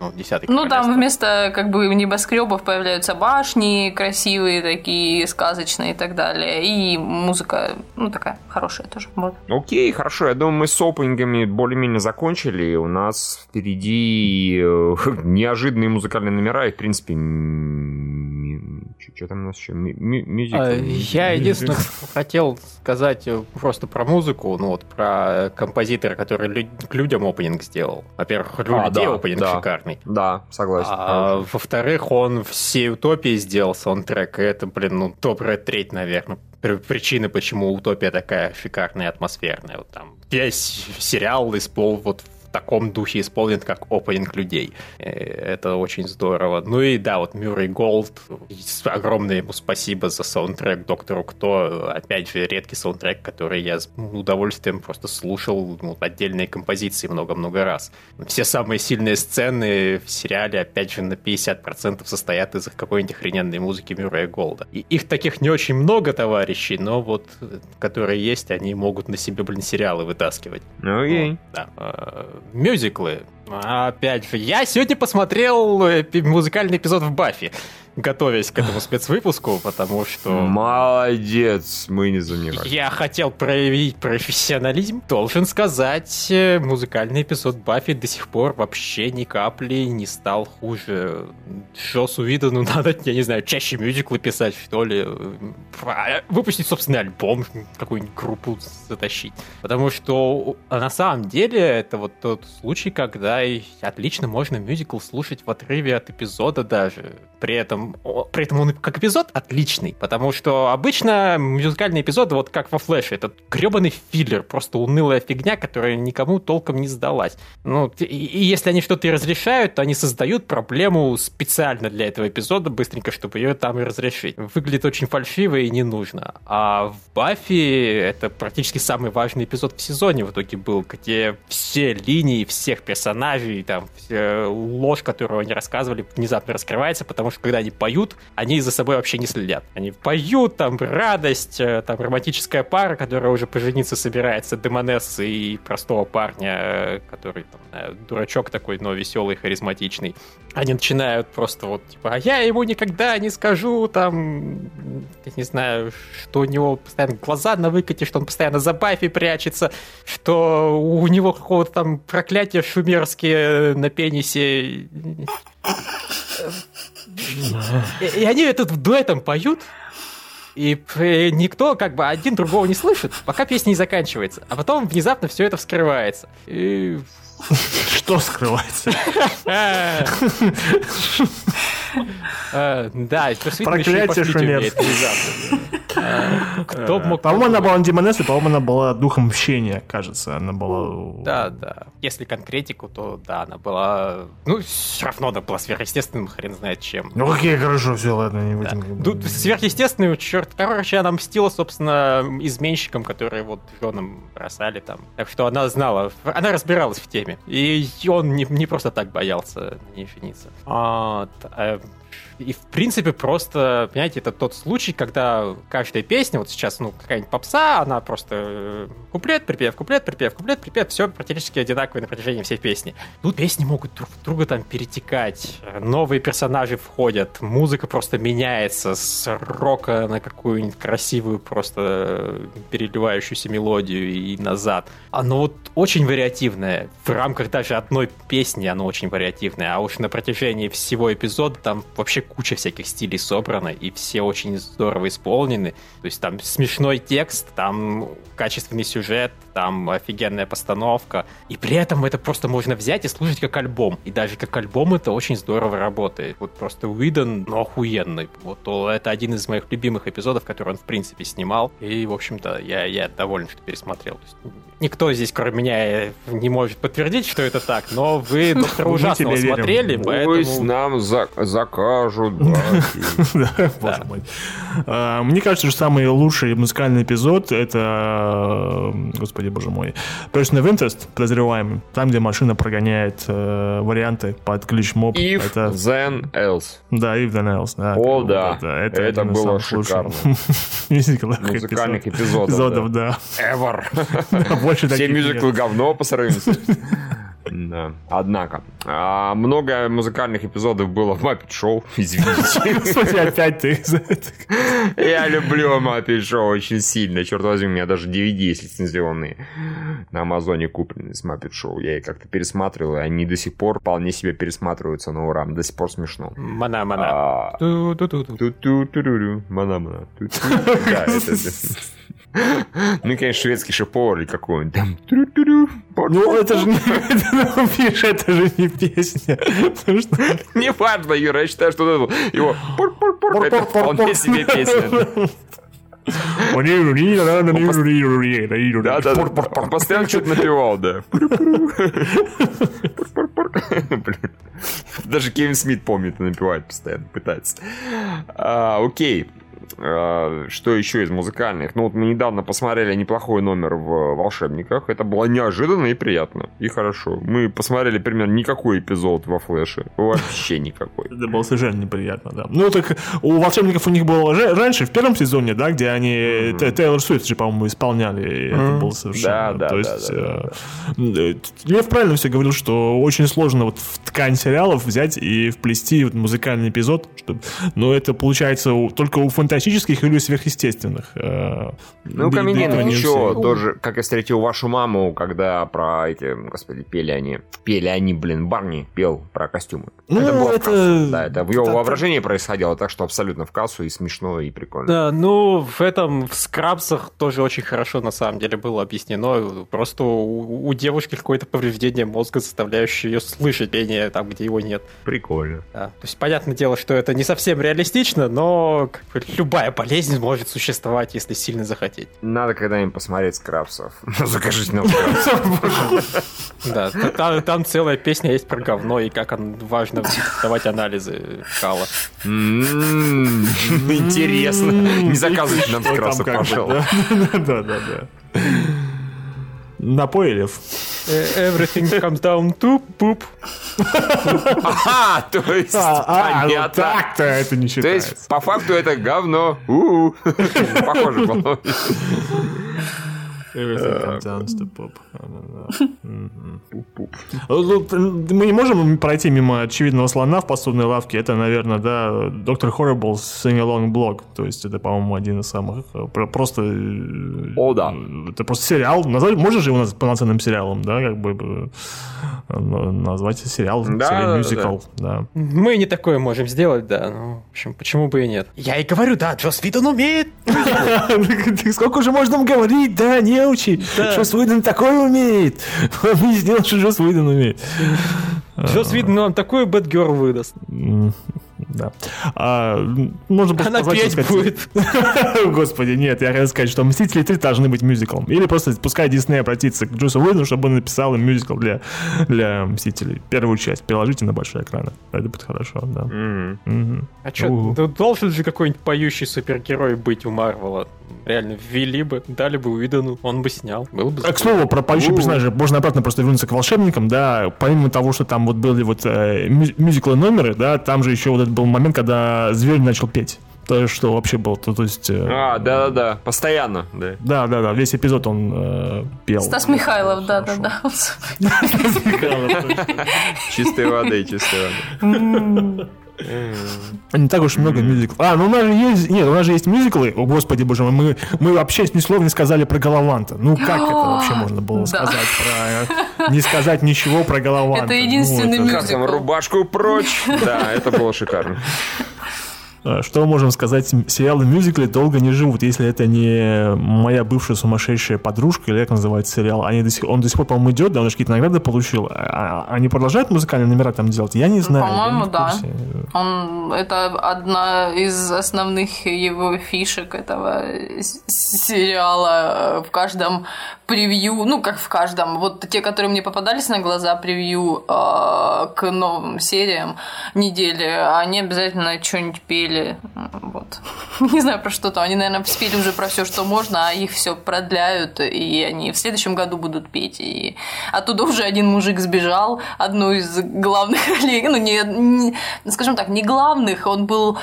ну, десятый Ну, там вместо как бы небоскребов появляются башни красивые такие, сказочные и так далее. И музыка, ну, такая хорошая тоже. Вот. Окей, хорошо. Я думаю, мы с опенингами более-менее закончили. У нас впереди э, неожиданные музыкальные номера и, в принципе, что там у нас еще? Мюзикл? А, я единственное хотел сказать э, просто про музыку, ну вот про композитора, который к людям опенинг сделал. Во-первых, у а, людей да, опенинг да, шикарный. Да, согласен. А, во-вторых, он всей утопии сделал саундтрек, и это, блин, ну, добрая треть, наверное, причины, почему утопия такая шикарная, атмосферная. Вот там весь сериал испол вот таком духе исполнен, как опенинг людей. Э, это очень здорово. Ну и да, вот Мюррей Голд, огромное ему спасибо за саундтрек Доктору Кто. Опять же, редкий саундтрек, который я с удовольствием просто слушал ну, отдельные композиции много-много раз. Все самые сильные сцены в сериале, опять же, на 50% состоят из какой-нибудь охрененной музыки Мюррея Голда. И их таких не очень много, товарищей, но вот которые есть, они могут на себе, блин, сериалы вытаскивать. Ну, окей. Okay. Вот, да. А, мюзиклы. Опять же, я сегодня посмотрел э, музыкальный эпизод в Баффи готовясь к этому спецвыпуску, потому что... Молодец, мы не занимались. Я хотел проявить профессионализм. Должен сказать, э, музыкальный эпизод Баффи до сих пор вообще ни капли не стал хуже. Джосу Видону надо, я не знаю, чаще мюзиклы писать, что ли. А, выпустить собственный альбом, какую-нибудь группу затащить. Потому что на самом деле это вот тот случай, когда отлично можно мюзикл слушать в отрыве от эпизода даже. При этом при этом он как эпизод отличный, потому что обычно музыкальные эпизоды, вот как во Флэше, это гребаный филлер, просто унылая фигня, которая никому толком не сдалась. Ну, и, и если они что-то и разрешают, то они создают проблему специально для этого эпизода, быстренько, чтобы ее там и разрешить. Выглядит очень фальшиво и не нужно. А в Баффи это практически самый важный эпизод в сезоне в итоге был, где все линии всех персонажей персонажей, там, ложь, которую они рассказывали, внезапно раскрывается, потому что когда они поют, они за собой вообще не следят. Они поют, там, радость, э, там, романтическая пара, которая уже пожениться собирается, демонессы и простого парня, э, который, там, дурачок такой, но веселый, харизматичный. Они начинают просто вот, типа, а я ему никогда не скажу, там, я не знаю, что у него постоянно глаза на выкате, что он постоянно за Баффи прячется, что у него какого-то там проклятия шумерские на пенисе. И они этот дуэтом поют, и никто, как бы, один другого не слышит, пока песня не заканчивается. А потом внезапно все это вскрывается. И что скрывается? Э, да, Проклятие шумерское. Кто мог... По-моему, она была демонесса, по-моему, она была духом мщения, кажется. Она была... Да, да. Если конкретику, то да, она была... Ну, все равно она была сверхъестественным, хрен знает чем. Ну, окей, хорошо, все, ладно, не будем... Тут сверхъестественный, черт, короче, она мстила, собственно, изменщикам, которые вот женам бросали там. Так что она знала, она разбиралась в теме. И он не, не просто так боялся на ней жениться. Вот. И, в принципе, просто, понимаете, это тот случай, когда каждая песня, вот сейчас, ну, какая-нибудь попса, она просто э, куплет, припев, куплет, припев, куплет, припев, все практически одинаковое на протяжении всей песни. Тут песни могут друг друга там перетекать, новые персонажи входят, музыка просто меняется с рока на какую-нибудь красивую просто э, переливающуюся мелодию и назад. Оно вот очень вариативное. В рамках даже одной песни оно очень вариативное, а уж на протяжении всего эпизода там вообще куча всяких стилей собрана, и все очень здорово исполнены. То есть там смешной текст, там качественный сюжет, там офигенная постановка. И при этом это просто можно взять и слушать как альбом. И даже как альбом это очень здорово работает. Вот просто Уидон, ну, охуенный. Вот это один из моих любимых эпизодов, который он, в принципе, снимал. И, в общем-то, я, я доволен, что пересмотрел. То есть, никто здесь, кроме меня, не может подтвердить, что это так, но вы Доктора Ужасного смотрели, поэтому... Пусть нам закажут Боже мой. А, мне кажется, что самый лучший музыкальный эпизод это, господи, боже мой, Person of Interest, подозреваемый. Там, где машина прогоняет э, варианты под ключ моб. If, это... then, else. Да, if, then, else. Да, О, да. Это, это было шикарно. Музыкальных эпизодов. Эпизодов, да. Ever. Все мюзиклы говно по сравнению с да. Однако, а, много музыкальных эпизодов было в Muppet Show, извините. Кстати, опять ты Я люблю Muppet Show очень сильно. Черт возьми, у меня даже DVD есть лицензионные на Амазоне купленные с Muppet Show. Я их как-то пересматривал, и они до сих пор вполне себе пересматриваются на ура. До сих пор смешно. Мана-мана. Мана-мана. Ну, конечно, шведский шиповар или какой-нибудь там. Ну, это же не... Это же не песня. Не важно, Юра, я считаю, что его... Это вполне себе песня. Да. Постоянно что-то напевал, да. Даже Кевин Смит помнит и напевает постоянно, пытается. А, окей. А, что еще из музыкальных? Ну вот мы недавно посмотрели неплохой номер в «Волшебниках». Это было неожиданно и приятно. И хорошо. Мы посмотрели примерно никакой эпизод во «Флэше». Вообще никакой. Это было совершенно неприятно, да. Ну так у «Волшебников» у них было раньше, в первом сезоне, да, где они. Тейлор Свифт же, по-моему, исполняли. Это было совершенно... Да, да, То есть, да, э, Лев правильно все говорил, что очень сложно вот в ткань сериалов взять и вплести музыкальный эпизод. Но это получается только у фантастики фантастических или сверхъестественных. Э, ну, комедийных еще тоже, как я встретил вашу маму, когда про эти, господи, пели они, пели они, блин, Барни пел про костюмы. Ну, это было это... Да, это в его воображении происходило, так что абсолютно в кассу и смешно, и прикольно. Да, ну, в этом, в скрабсах тоже очень хорошо, на самом деле, было объяснено. Просто у, у девушки какое-то повреждение мозга, заставляющее ее слышать пение там, где его нет. Прикольно. Да. То есть, понятное дело, что это не совсем реалистично, но как бы, любая болезнь может существовать, если сильно захотеть. Надо когда-нибудь посмотреть скрабсов. Закажите нам скрабсов. Да, там целая песня есть про говно и как важно давать анализы кала. М-м-м. Интересно. Не заказывайте нам скрабсов, пожалуйста. Да, да, да. Напоилев. Everything comes down to poop. Ага, то есть, А, а, ну понятно. так-то это не То считается. есть, по факту это говно. У-у. Похоже было. Everything comes down to. Да-да-да. Мгм. Ну, Мы не можем пройти мимо очевидного слона в посудной лавке. Это, наверное, да, Доктор Horrible Sing Along Blog. То есть это, по-моему, один из самых э, про- просто... э, О, да. Это просто сериал. Назвать, можно же его назвать полноценным сериалом, да, как бы э, назвать сериал, Да, мюзикл, да. Мы не такое можем сделать, да. Ну, в общем, почему бы и нет. Я и говорю, да, Джос Видон умеет. Сколько уже можно говорить, да, не учи, что Свиден такое умеет. Он не сделал, что Джос Уидон умеет. Джос Видон он такой бэтгерл выдаст. Да. А, можно просто Она позвать, петь сказать- будет. Господи, нет, я хотел сказать, что «Мстители 3» должны быть мюзиклом. Или просто пускай Дисней обратится к Джосу Уидону, чтобы он написал им мюзикл для, для «Мстителей». Первую часть переложите на большой экран. Это будет хорошо, да. Мгм. А что, должен же какой-нибудь поющий супергерой быть у Марвела? Реально, ввели бы, дали бы Уидону, он бы снял. Был бы А, к слову, про поющих персонажей можно обратно просто вернуться к волшебникам, да, помимо того, что там вот были вот э, мю- мюзиклы номеры, да, там же еще вот этот был момент, когда зверь начал петь. То есть, что вообще было, то, то есть... э, А, да-да-да, постоянно, да. Да, да, да, весь эпизод он э, пел. Стас Михайлов, да-да-да. Чистой воды, чистой воды. Не так уж много мюзиклов. А, ну у нас же есть... Нет, у нас же есть мюзиклы. О, господи, боже мой, мы, мы вообще ни слова не сказали про Галаванта. Ну, как это вообще можно было сказать про... Не сказать ничего про Галаванта. Это единственный Ну, это- Как там, Мюзикл. рубашку прочь? Да, это было шикарно. А, Что можем сказать? Сериалы мюзиклы долго не живут, если это не моя бывшая сумасшедшая подружка, или как называется сериал. Они до сих, он до сих пор, по-моему, идет, да, он же какие-то награды получил. А- а Они продолжают музыкальные номера там делать? Я не знаю. я по-моему, да. Он, это одна из основных его фишек этого с- сериала. В каждом превью, ну как в каждом, вот те, которые мне попадались на глаза превью э, к новым сериям недели, они обязательно что-нибудь пели. Вот. Не знаю про что-то. Они, наверное, спели уже про все, что можно, а их все продляют, и они в следующем году будут петь. И оттуда уже один мужик сбежал, одну из главных ролей, ну, не, не- скажем так, не главных, он был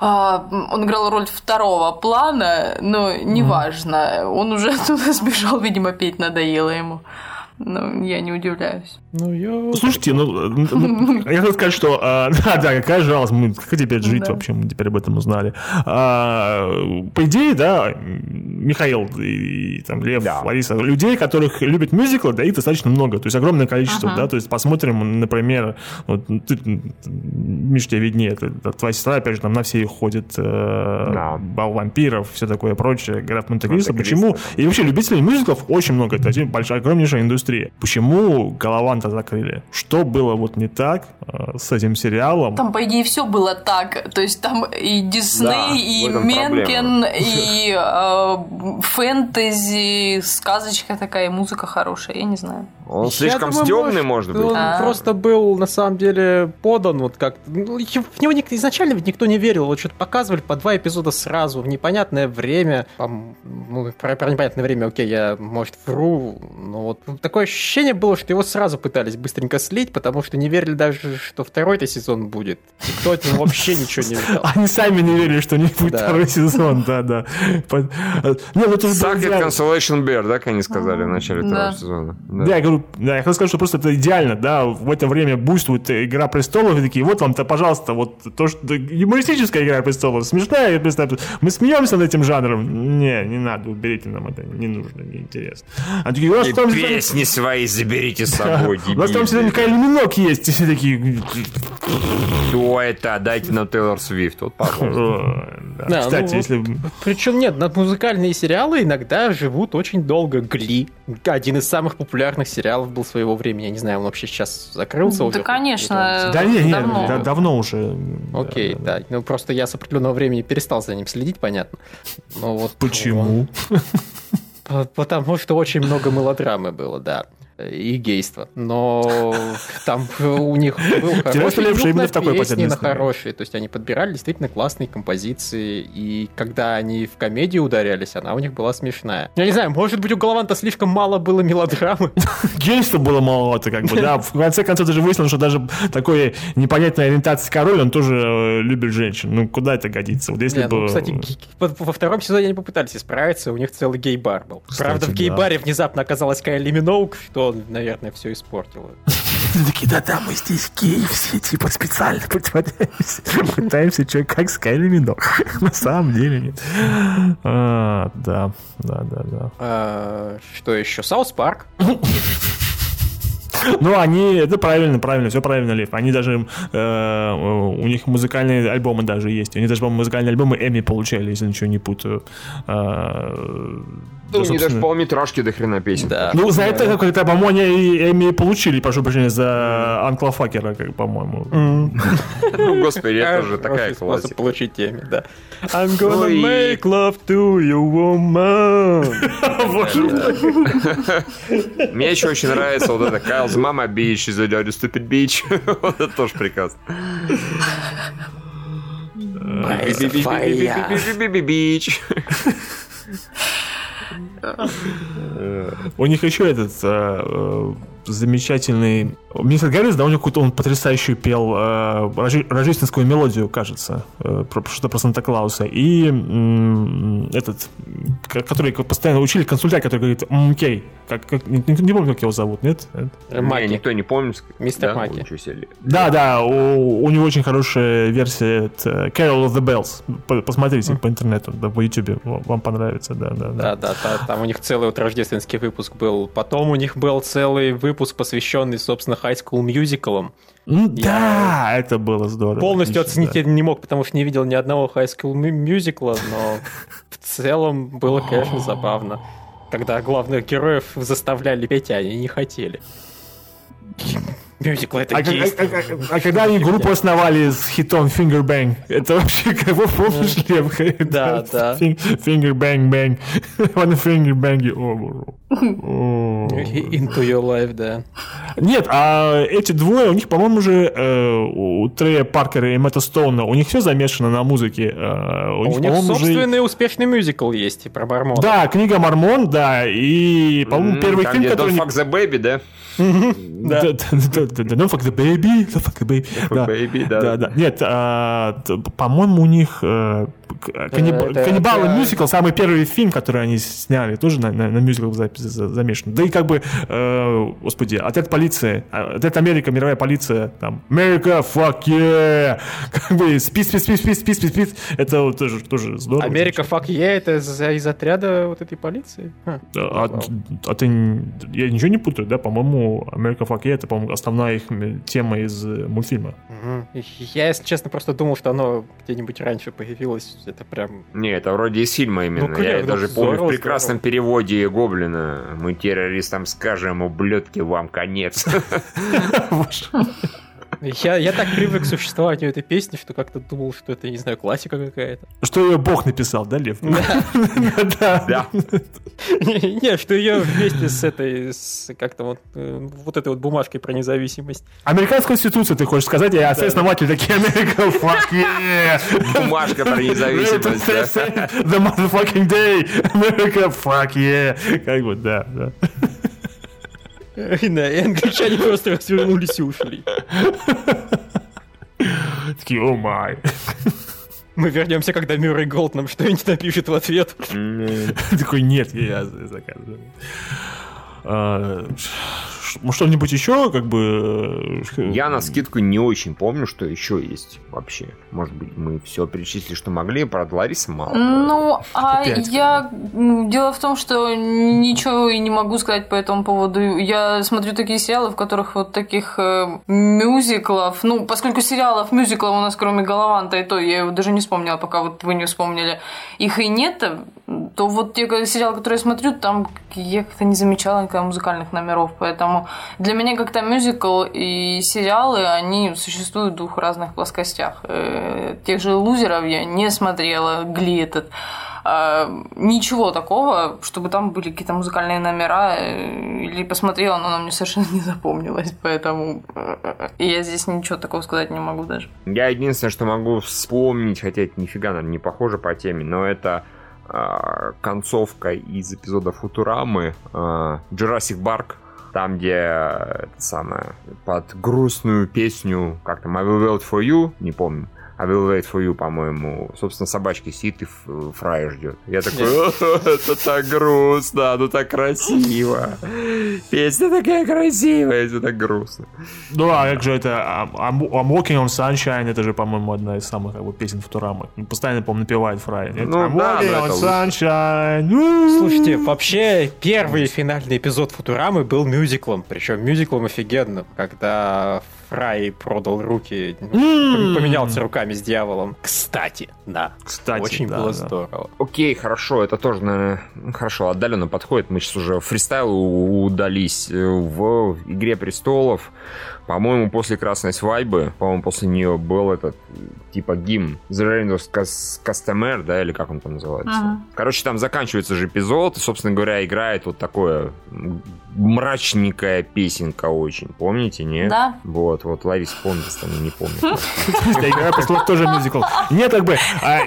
а, он играл роль второго плана, но неважно. Он уже оттуда сбежал, видимо, петь надоело ему. Ну, я не удивляюсь. Ну, я... Слушайте, ну, ну, я хотел сказать, что, а, да, да, какая жалость, мы как теперь жить Да. вообще, мы теперь об этом узнали. А, по идее, да, Михаил и, и там Лев, Да. Лариса, людей, которых любят мюзиклы, да, их достаточно много, то есть огромное количество, да, то есть посмотрим, например, вот, ты, Миш, тебе виднее, твоя сестра, опять же, там на все их ходит, э, Да. бал вампиров, все такое прочее, граф Монте-Кристо, почему? И вообще любителей мюзиклов очень много, это один большая, огромнейшая индустрия. Почему Галаванта закрыли? Что было вот не так э, с этим сериалом? Там, по идее, все было так. То есть там и Да, Дисней, и в этом Менкен, и э, фэнтези, сказочка такая, и музыка хорошая, я не знаю. Он Я слишком думаю, может быть. Он А. просто был, на самом деле, подан вот как... ну, В него ник- изначально ведь никто не верил. Вот что-то показывали по два эпизода сразу, в непонятное время. Там, ну, про, про непонятное время, окей, я, может, вру. Но вот такое ощущение было, что его сразу пытались быстренько слить, потому что не верили даже, что второй-то сезон будет. Никто от него вообще ничего не видел. Они сами не верили, что не будет Да. второй сезон, да, да. Под- э, Не, это же Suck it, идеально. Consolation Bear, да, как они сказали в начале второго сезона. Да. Я говорю, да, я хотел сказать, что просто это идеально, да, в это время буйствует «Игра престолов», и такие, вот вам-то, пожалуйста, вот то, что юмористическая «Игра престолов», смешная «Игра престолов». Мы смеемся над этим жанром. Не, не надо, уберите нам это, не нужно, не интересно. А такие, у нас И там... песни свои заберите с собой, У нас там всегда. Михаил Минок есть, и все такие... Кто это? Дайте нам Тейлор Свифт. Вот, пожалуйста. «О, да». Да, Кстати, ну, если... Причем нет, над музыкальные сериалы иногда живут очень долго. Гли. Один из самых популярных сериалов был своего времени. Я не знаю, он вообще сейчас закрылся. Да, конечно. Да не, не, давно. да- давно уже. Окей, да. Ну просто я с определенного времени перестал за ним следить, понятно. Но вот Почему? По- Потому что очень много мелодрамы было, да. И гейство. Но там у них был хороший именно в такой песни на хорошие. То есть они подбирали действительно классные композиции. И когда они в комедию ударялись, она у них была смешная. Я не знаю, может быть, у Голованта слишком мало было мелодрамы. Гейства было маловато, как бы, да. В конце концов, даже выяснилось, что даже такой непонятной ориентации король, он тоже э, любит женщин. Ну, куда это годится? Вот если не, бы... ну, кстати, во втором сезоне они попытались исправиться, у них целый гей-бар был. Правда, в гей-баре внезапно оказалась Кайли Миноук, что, наверное, все испортило. Такие, да-да, мы здесь геи все, типа, специально пытаемся, пытаемся, что, как с Кайли Миноук. На самом деле нет. А, да, да, да, да. А, что еще? South Park. Ну, они, это правильно, правильно, все правильно, Лев. Они даже, э, у них музыкальные альбомы даже есть. Они даже, по-моему, музыкальные альбомы Эмми получали, если ничего не путаю. Э, ну, не даже полметражки до хрена песен. Да. Ну, за это, как то по-моему, они Эмми получили, прошу прощения, за Uncle Fucker а, как, по-моему. Ну, господи, это же такая классика. получить Эмми, да. I'm gonna make love to you, woman. Мне еще очень нравится вот это Kyle's Mama Beach is a dirty stupid beach. Вот это тоже прекрасно. Бич. У них еще этот э, э, замечательный... Мистер Гаррис, да, у него какую-то он потрясающую пел э, рождественскую мелодию, кажется, э, что-то про Санта-Клауса. И э, этот, который постоянно учили, консультант, который говорит «Окей». Как, как, не, не помню, как его зовут, нет? Маки. Не, никто не помнит. Мистер да? Маки. Да, да, у, у него очень хорошая версия это Carol of the Bells. Посмотрите mm. по интернету, да, по YouTube, вам понравится, да, да, да. Да, да, да там у них целый вот рождественский выпуск был. Потом у них был целый выпуск выпуск, посвященный, собственно, High School Musical. Да, это было здорово. Полностью отлично, оценить да. я не мог, потому что не видел ни одного High School Musical, но в целом было, конечно, забавно. Когда главных героев заставляли петь, а они не хотели. Мюзикл это а, а, а, а когда они группу основали с хитом Finger Bang, это вообще кого помнишь, Лев? Да, да. Finger Bang Bang. One Finger Bang. Into Your Life, да. Нет, а эти двое, у них, по-моему, уже э, у Трея Паркера и Мэтта Стоуна, у них все замешано на музыке. Э, у, них, у них собственный уже... успешный мюзикл есть про Мормон. Да, книга Мормон, да, и, по-моему, первый фильм, который... Don't fuck the baby, да? Да. Don't fuck the baby. Don't fuck the baby. Да. Baby, да. да, да. Нет, а, по-моему, у них э, Каннибалы мюзикл, самый первый фильм, который они сняли, тоже на, на, на мюзикл замешан. Да и как бы, э, господи, отряд полиции, отряд Америка, мировая полиция, там, Америка, fuck yeah! Как бы, спи, спи, спи, спи, спи, спи, спи. Это вот тоже, тоже здорово. Америка, fuck yeah, это из, из отряда вот этой полиции? А, а, а ты, я ничего не путаю, да? По-моему, Америка, fuck yeah, это, по-моему, основная их тема из э, мультфильма. Угу. Я, если честно, просто думал, что оно где-нибудь раньше появилось это прям... Не, это вроде из фильма именно. Ну, Я ну, даже здорово, помню в прекрасном здорово. переводе Гоблина. Мы террористам скажем, ублюдки, вам конец. Я, я так привык к существованию этой песни, что как-то думал, что это, не знаю, классика какая-то. Что ее Бог написал, да, Лев? Да. Не, что ее вместе с этой, как-то вот, э, вот этой вот бумажкой про независимость. Американская конституция, ты хочешь сказать? Я основатель такие Америка, fuck yeah! Бумажка про независимость, The motherfucking day! America, fuck yeah! Как бы, да, да. И англичане просто развернулись и ушли. Такие, о май. Мы вернемся, когда Мюррей Голд нам что-нибудь напишет в ответ. Такой, нет, я заказываю. А, что-нибудь еще, как бы... Э, Я на скидку не очень помню, что еще есть вообще. Может быть, мы все перечислили, что могли, правда, Лариса мало. Ну, а я... Дело в том, что ничего и не могу сказать по этому поводу. Я смотрю такие сериалы, в которых вот таких э, мюзиклов... Ну, поскольку сериалов, мюзиклов у нас кроме Голованта и то, я его даже не вспомнила, пока вот вы не вспомнили, их и нет, то вот те сериалы, которые я смотрю, там я как-то не замечала никогда музыкальных номеров, поэтому для меня как-то мюзикл и сериалы, они существуют в двух разных плоскостях. Э, тех же «Лузеров» я не смотрела, «Гли» этот, а, ничего такого, чтобы там были какие-то музыкальные номера, э, или посмотрела, но она мне совершенно не запомнилась, поэтому э, я здесь ничего такого сказать не могу даже. Я единственное, что могу вспомнить, хотя это нифига, наверное, не похоже по теме, но это э, концовка из эпизода Футурамы э, Jurassic Park, там, где это самое, под грустную песню, как там, I will wait for you, не помню, I will wait for you, по-моему, собственно, собачки сидит и Фрая ждет. Я такой, это так грустно, ну так красиво. Песня такая красивая, это так грустно. Ну, а как же это, I'm Walking on Sunshine, это же, по-моему, одна из самых как бы, песен Футурамы. Постоянно, по-моему, напевает Фрай. Ну, I'm да, Walking on Sunshine. Слушайте, вообще, первый финальный эпизод Футурамы был мюзиклом, причем мюзиклом офигенным, когда Фрай продал руки, поменялся руками с дьяволом. Кстати, да. Кстати, Очень да, было да. здорово. Окей, хорошо, это тоже, наверное, ну, хорошо, отдаленно подходит. Мы сейчас уже фристайл удались в Игре Престолов. По-моему, после Красной Свадьбы, по-моему, после нее был этот, типа, гимн The of Customer, да, или как он там называется. Uh-huh. Короче, там заканчивается же эпизод, и, собственно говоря, играет вот такое мрачненькая песенка очень. Помните, нет? Да. Вот, вот, Лавис Пондес, там, не помню. Игра престолов тоже мюзикл. Нет, как бы, а,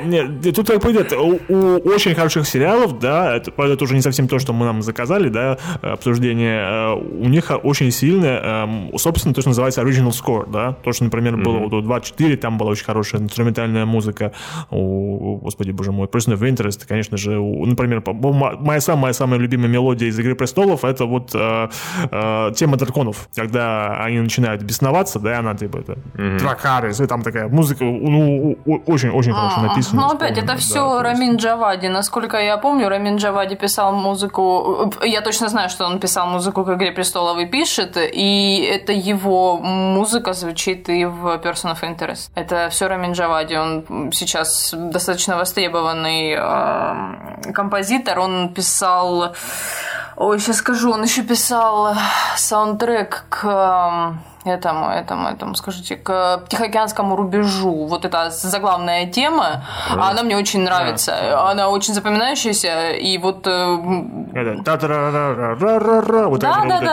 тут как бы у очень хороших сериалов, да, это уже не совсем то, что мы нам заказали, да, обсуждение, э, у них очень сильное, эм, собственно, то, что называется original score, да, то, что, например, было у 24, там была очень хорошая инструментальная музыка, у, господи, боже мой, Person of Interest, конечно же, например, моя самая-самая любимая мелодия из Игры престолов, это вот э, э, тема драконов, когда они начинают бесноваться, да, она типа это mm-hmm. Дракарис, и там такая музыка, ну, очень-очень хорошо а, написана. Ну, опять, это все да, Рамин Джавади. Насколько я помню, Рамин Джавади писал музыку, я точно знаю, что он писал музыку к «Игре престолов» и пишет, и это его музыка звучит и в Person of Interest. Это все Рамин Джавади, он сейчас достаточно востребованный э, композитор, он писал Ой, сейчас скажу, он еще писал саундтрек к этому, этому, этому, скажите, к Тихоокеанскому рубежу. Вот эта заглавная тема, а она мне очень нравится. Она очень запоминающаяся, и вот... Э, да, да, да, да, да,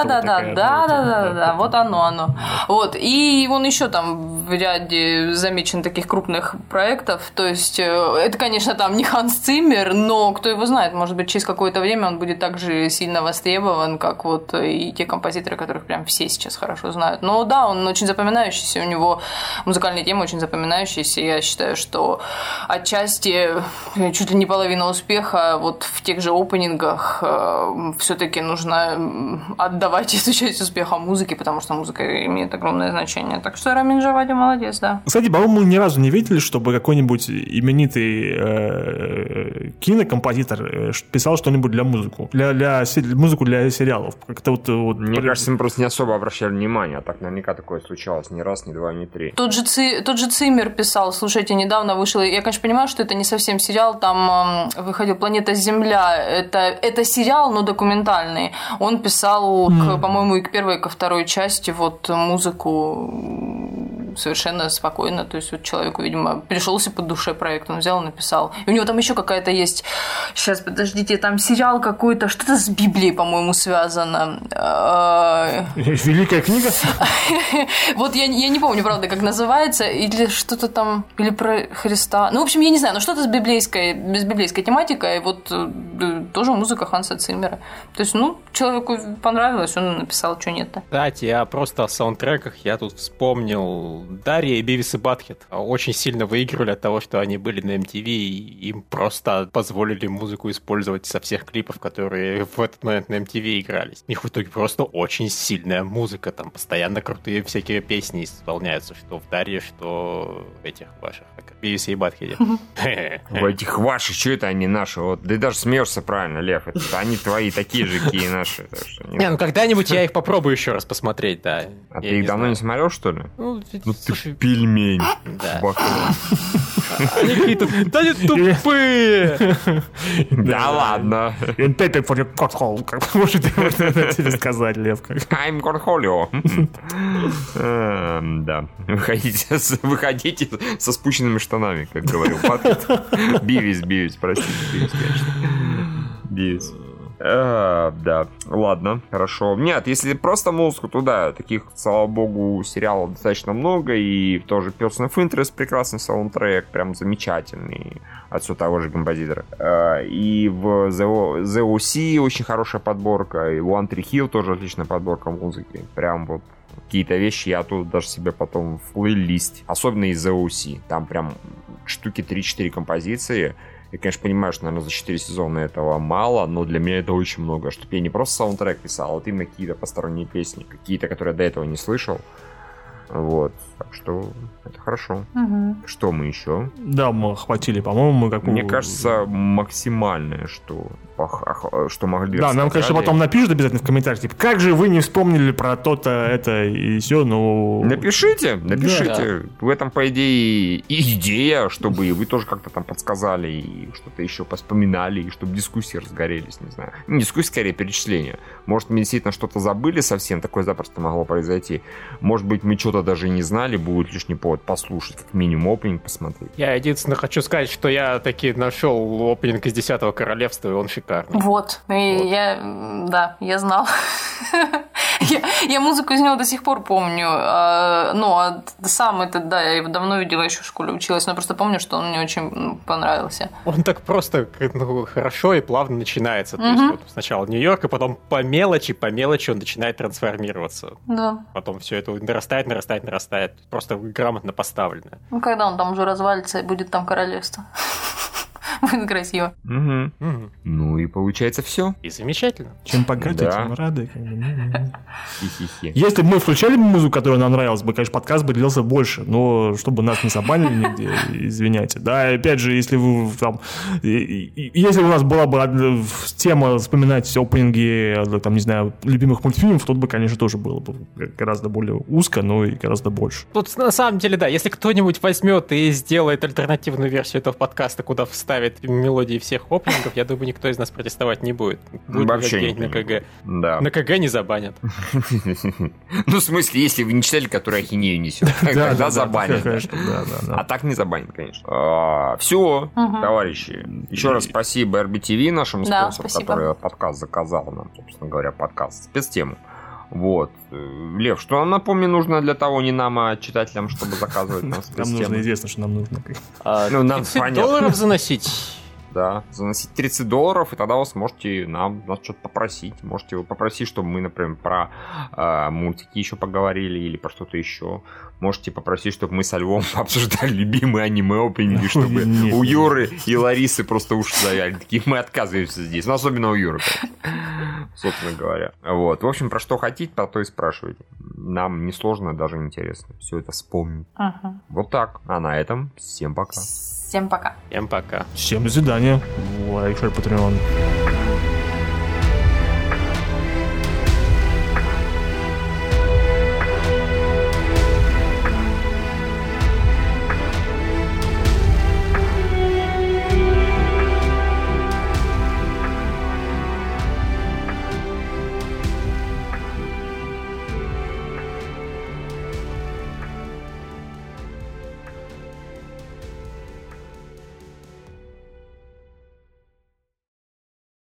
да, да, да, да, да, вот оно, оно. Вот, и он еще там в ряде замечен таких крупных проектов, то есть э, это, конечно, там не Ханс Циммер, но кто его знает, может быть, через какое-то время он будет так же сильно востребован, как вот и те композиторы, которых прям все сейчас хорошо знают. Но да, он очень запоминающийся, у него музыкальные темы очень запоминающиеся. Я считаю, что отчасти э, чуть ли не половина успеха вот в тех же опенингах э, все-таки нужно отдавать эту часть успеха музыке, потому что музыка имеет огромное значение. Так что Рамин Джавади молодец, да. Кстати, по-моему, мы ни разу не видели, чтобы какой-нибудь именитый э, кинокомпозитор э, писал что-нибудь для музыку, для, для музыку для сериалов. Как-то вот, вот Мне кажется, мы просто не особо обращали внимание, а так наверняка такое случалось ни раз, ни два, ни три. Тот же, Ци, тот же Циммер писал, слушайте, недавно вышел, я, конечно, понимаю, что это не совсем сериал, там э, выходил «Планета Земля», это, это сериал, но документальный. Он писал, mm. к, по-моему, и к первой, и ко второй части вот музыку совершенно спокойно. То есть вот человеку, видимо, пришелся по душе проект, он взял и написал. И у него там еще какая-то есть. Сейчас, подождите, там сериал какой-то, что-то с Библией, по-моему, связано. А, Великая книга? Вот я, я не помню, правда, как называется, или что-то там, или про Христа. Ну, в общем, я не знаю, но что-то с библейской, с библейской тематикой, вот э, тоже музыка Ханса Циммера. То есть, ну, человеку понравилось, он написал, что нет-то. Кстати, я просто о саундтреках, я тут вспомнил Дарья и Бивис и Батхет. Очень сильно выигрывали от того, что они были на MTV, и им просто позволили музыку использовать со всех клипов, которые в этот момент на MTV игрались. У них в итоге просто очень сильная музыка, там постоянно крутые всякие песни исполняются, что в Дарье, что в этих ваших, BBC и Батхеде. В этих ваших, что это они наши? Вот, да и даже смеешься правильно, Лев. Это они твои такие же, какие наши. Не, ну когда-нибудь я их попробую еще раз посмотреть, да. А ты их давно не смотрел, что ли? Ну, Ну ты пельмень. Да. Они какие-то, да они тупые. Да ладно. Paper for your cornhole. Как может тебе сказать, Лев? I'm cornholio. Эм, Да. Выходите, выходите со спущенными штанами, как говорил Патрик. Бивис, Бивис, простите, Бивис, конечно. Бивис. А, да, ладно, хорошо. Нет, если просто музыку, то да, таких, слава богу, сериалов достаточно много, и тоже Person of Interest прекрасный саундтрек, прям замечательный от все того же композитора. А, И в The, The OC очень хорошая подборка, и One Tree Hill тоже отличная подборка музыки. Прям вот какие-то вещи я тут даже себе потом в плейлист, особенно из OC. Там прям штуки 3-4 композиции, я, конечно, понимаю, что, наверное, за 4 сезона этого мало, но для меня это очень много. Чтобы я не просто саундтрек писал, а вот именно какие-то посторонние песни, какие-то, которые я до этого не слышал. Вот. Так что это хорошо. Мгм. Что мы еще? Да, мы охватили, по-моему, мы как Мне кажется, максимальное, что, что могли Да, нам, конечно, потом напишут обязательно в комментариях, типа, как же вы не вспомнили про то-то, это и все, ну... Напишите, напишите. В этом, по идее, и идея, чтобы и вы тоже как-то там подсказали, и что-то еще поспоминали, и чтобы дискуссии разгорелись, не знаю. Не дискуссии, скорее, перечисления. Может, мы действительно что-то забыли совсем, такое запросто могло произойти. Может быть, мы что-то даже и не знали, будет лишний повод послушать, как минимум опенинг посмотреть. Я единственное хочу сказать, что я таки нашел опенинг из Десятого Королевства, и он шикарный. Вот. И я, м, да, я знал. Я, я музыку из него до сих пор помню. А, Ну, а сам этот, да, я его давно видела, еще в школе училась, но просто помню, что он мне очень м, понравился. Он так просто ну, хорошо и плавно начинается. То есть вот сначала Нью-Йорк, и потом по мелочи, по мелочи он начинает трансформироваться. Да. Потом все это нарастает, нарастает, нарастает. Просто грамотно поставлено. Ну, когда он там уже развалится и будет там королевство. Будет красиво. Мгм. Мгм. Ну и получается все. И замечательно. Чем богаты, Да. тем рады. как бы, ну. Хи-хи-хи. Если бы мы включали музыку, которая нам нравилась бы, конечно, подкаст бы длился больше, но чтобы нас не забанили нигде, извиняйте. Да, и опять же, если вы там... Если у нас была бы тема вспоминать опенинги, э, там, не знаю, любимых мультфильмов, тут бы, конечно, тоже было бы гораздо более узко, но и гораздо больше. Тут на самом деле, да, если кто-нибудь возьмет и сделает альтернативную версию этого подкаста, куда вставит мелодии всех опенингов, я думаю, никто из нас протестовать не будет. Будет Вообще где-нибудь на не КГ. Да. На КГ не забанят. Ну, в смысле, если вы не читали, который ахинею несет, тогда забанят. А так не забанит, конечно. все, Мгм. товарищи. Еще раз спасибо RBTV, нашему спонсору, который подкаст заказал нам, собственно говоря, подкаст, спецтему. Вот. Лев, что нам, напомни, нужно для того, не нам, а читателям, чтобы заказывать нам Нам нужно, известно, что нам нужно. А, Ну, нам 30 понятно. долларов заносить? Да, заносить 30 долларов, и тогда вы сможете нам нас что-то попросить. Можете попросить, чтобы мы, например, про э, мультики еще поговорили или про что-то еще. Можете попросить, чтобы мы со Львом обсуждали любимые аниме-опенинги, чтобы Нет, у нет. Юры и Ларисы просто уши завяли. Такие, мы отказываемся здесь. Ну, особенно у Юры, собственно говоря. Вот. В общем, про что хотите, про то и спрашивайте. Нам не сложно, даже интересно. Все это вспомнить. Мгм. Вот так. А на этом всем пока. Всем пока. Всем пока. Всем до свидания. Лайк, шер, Patreon.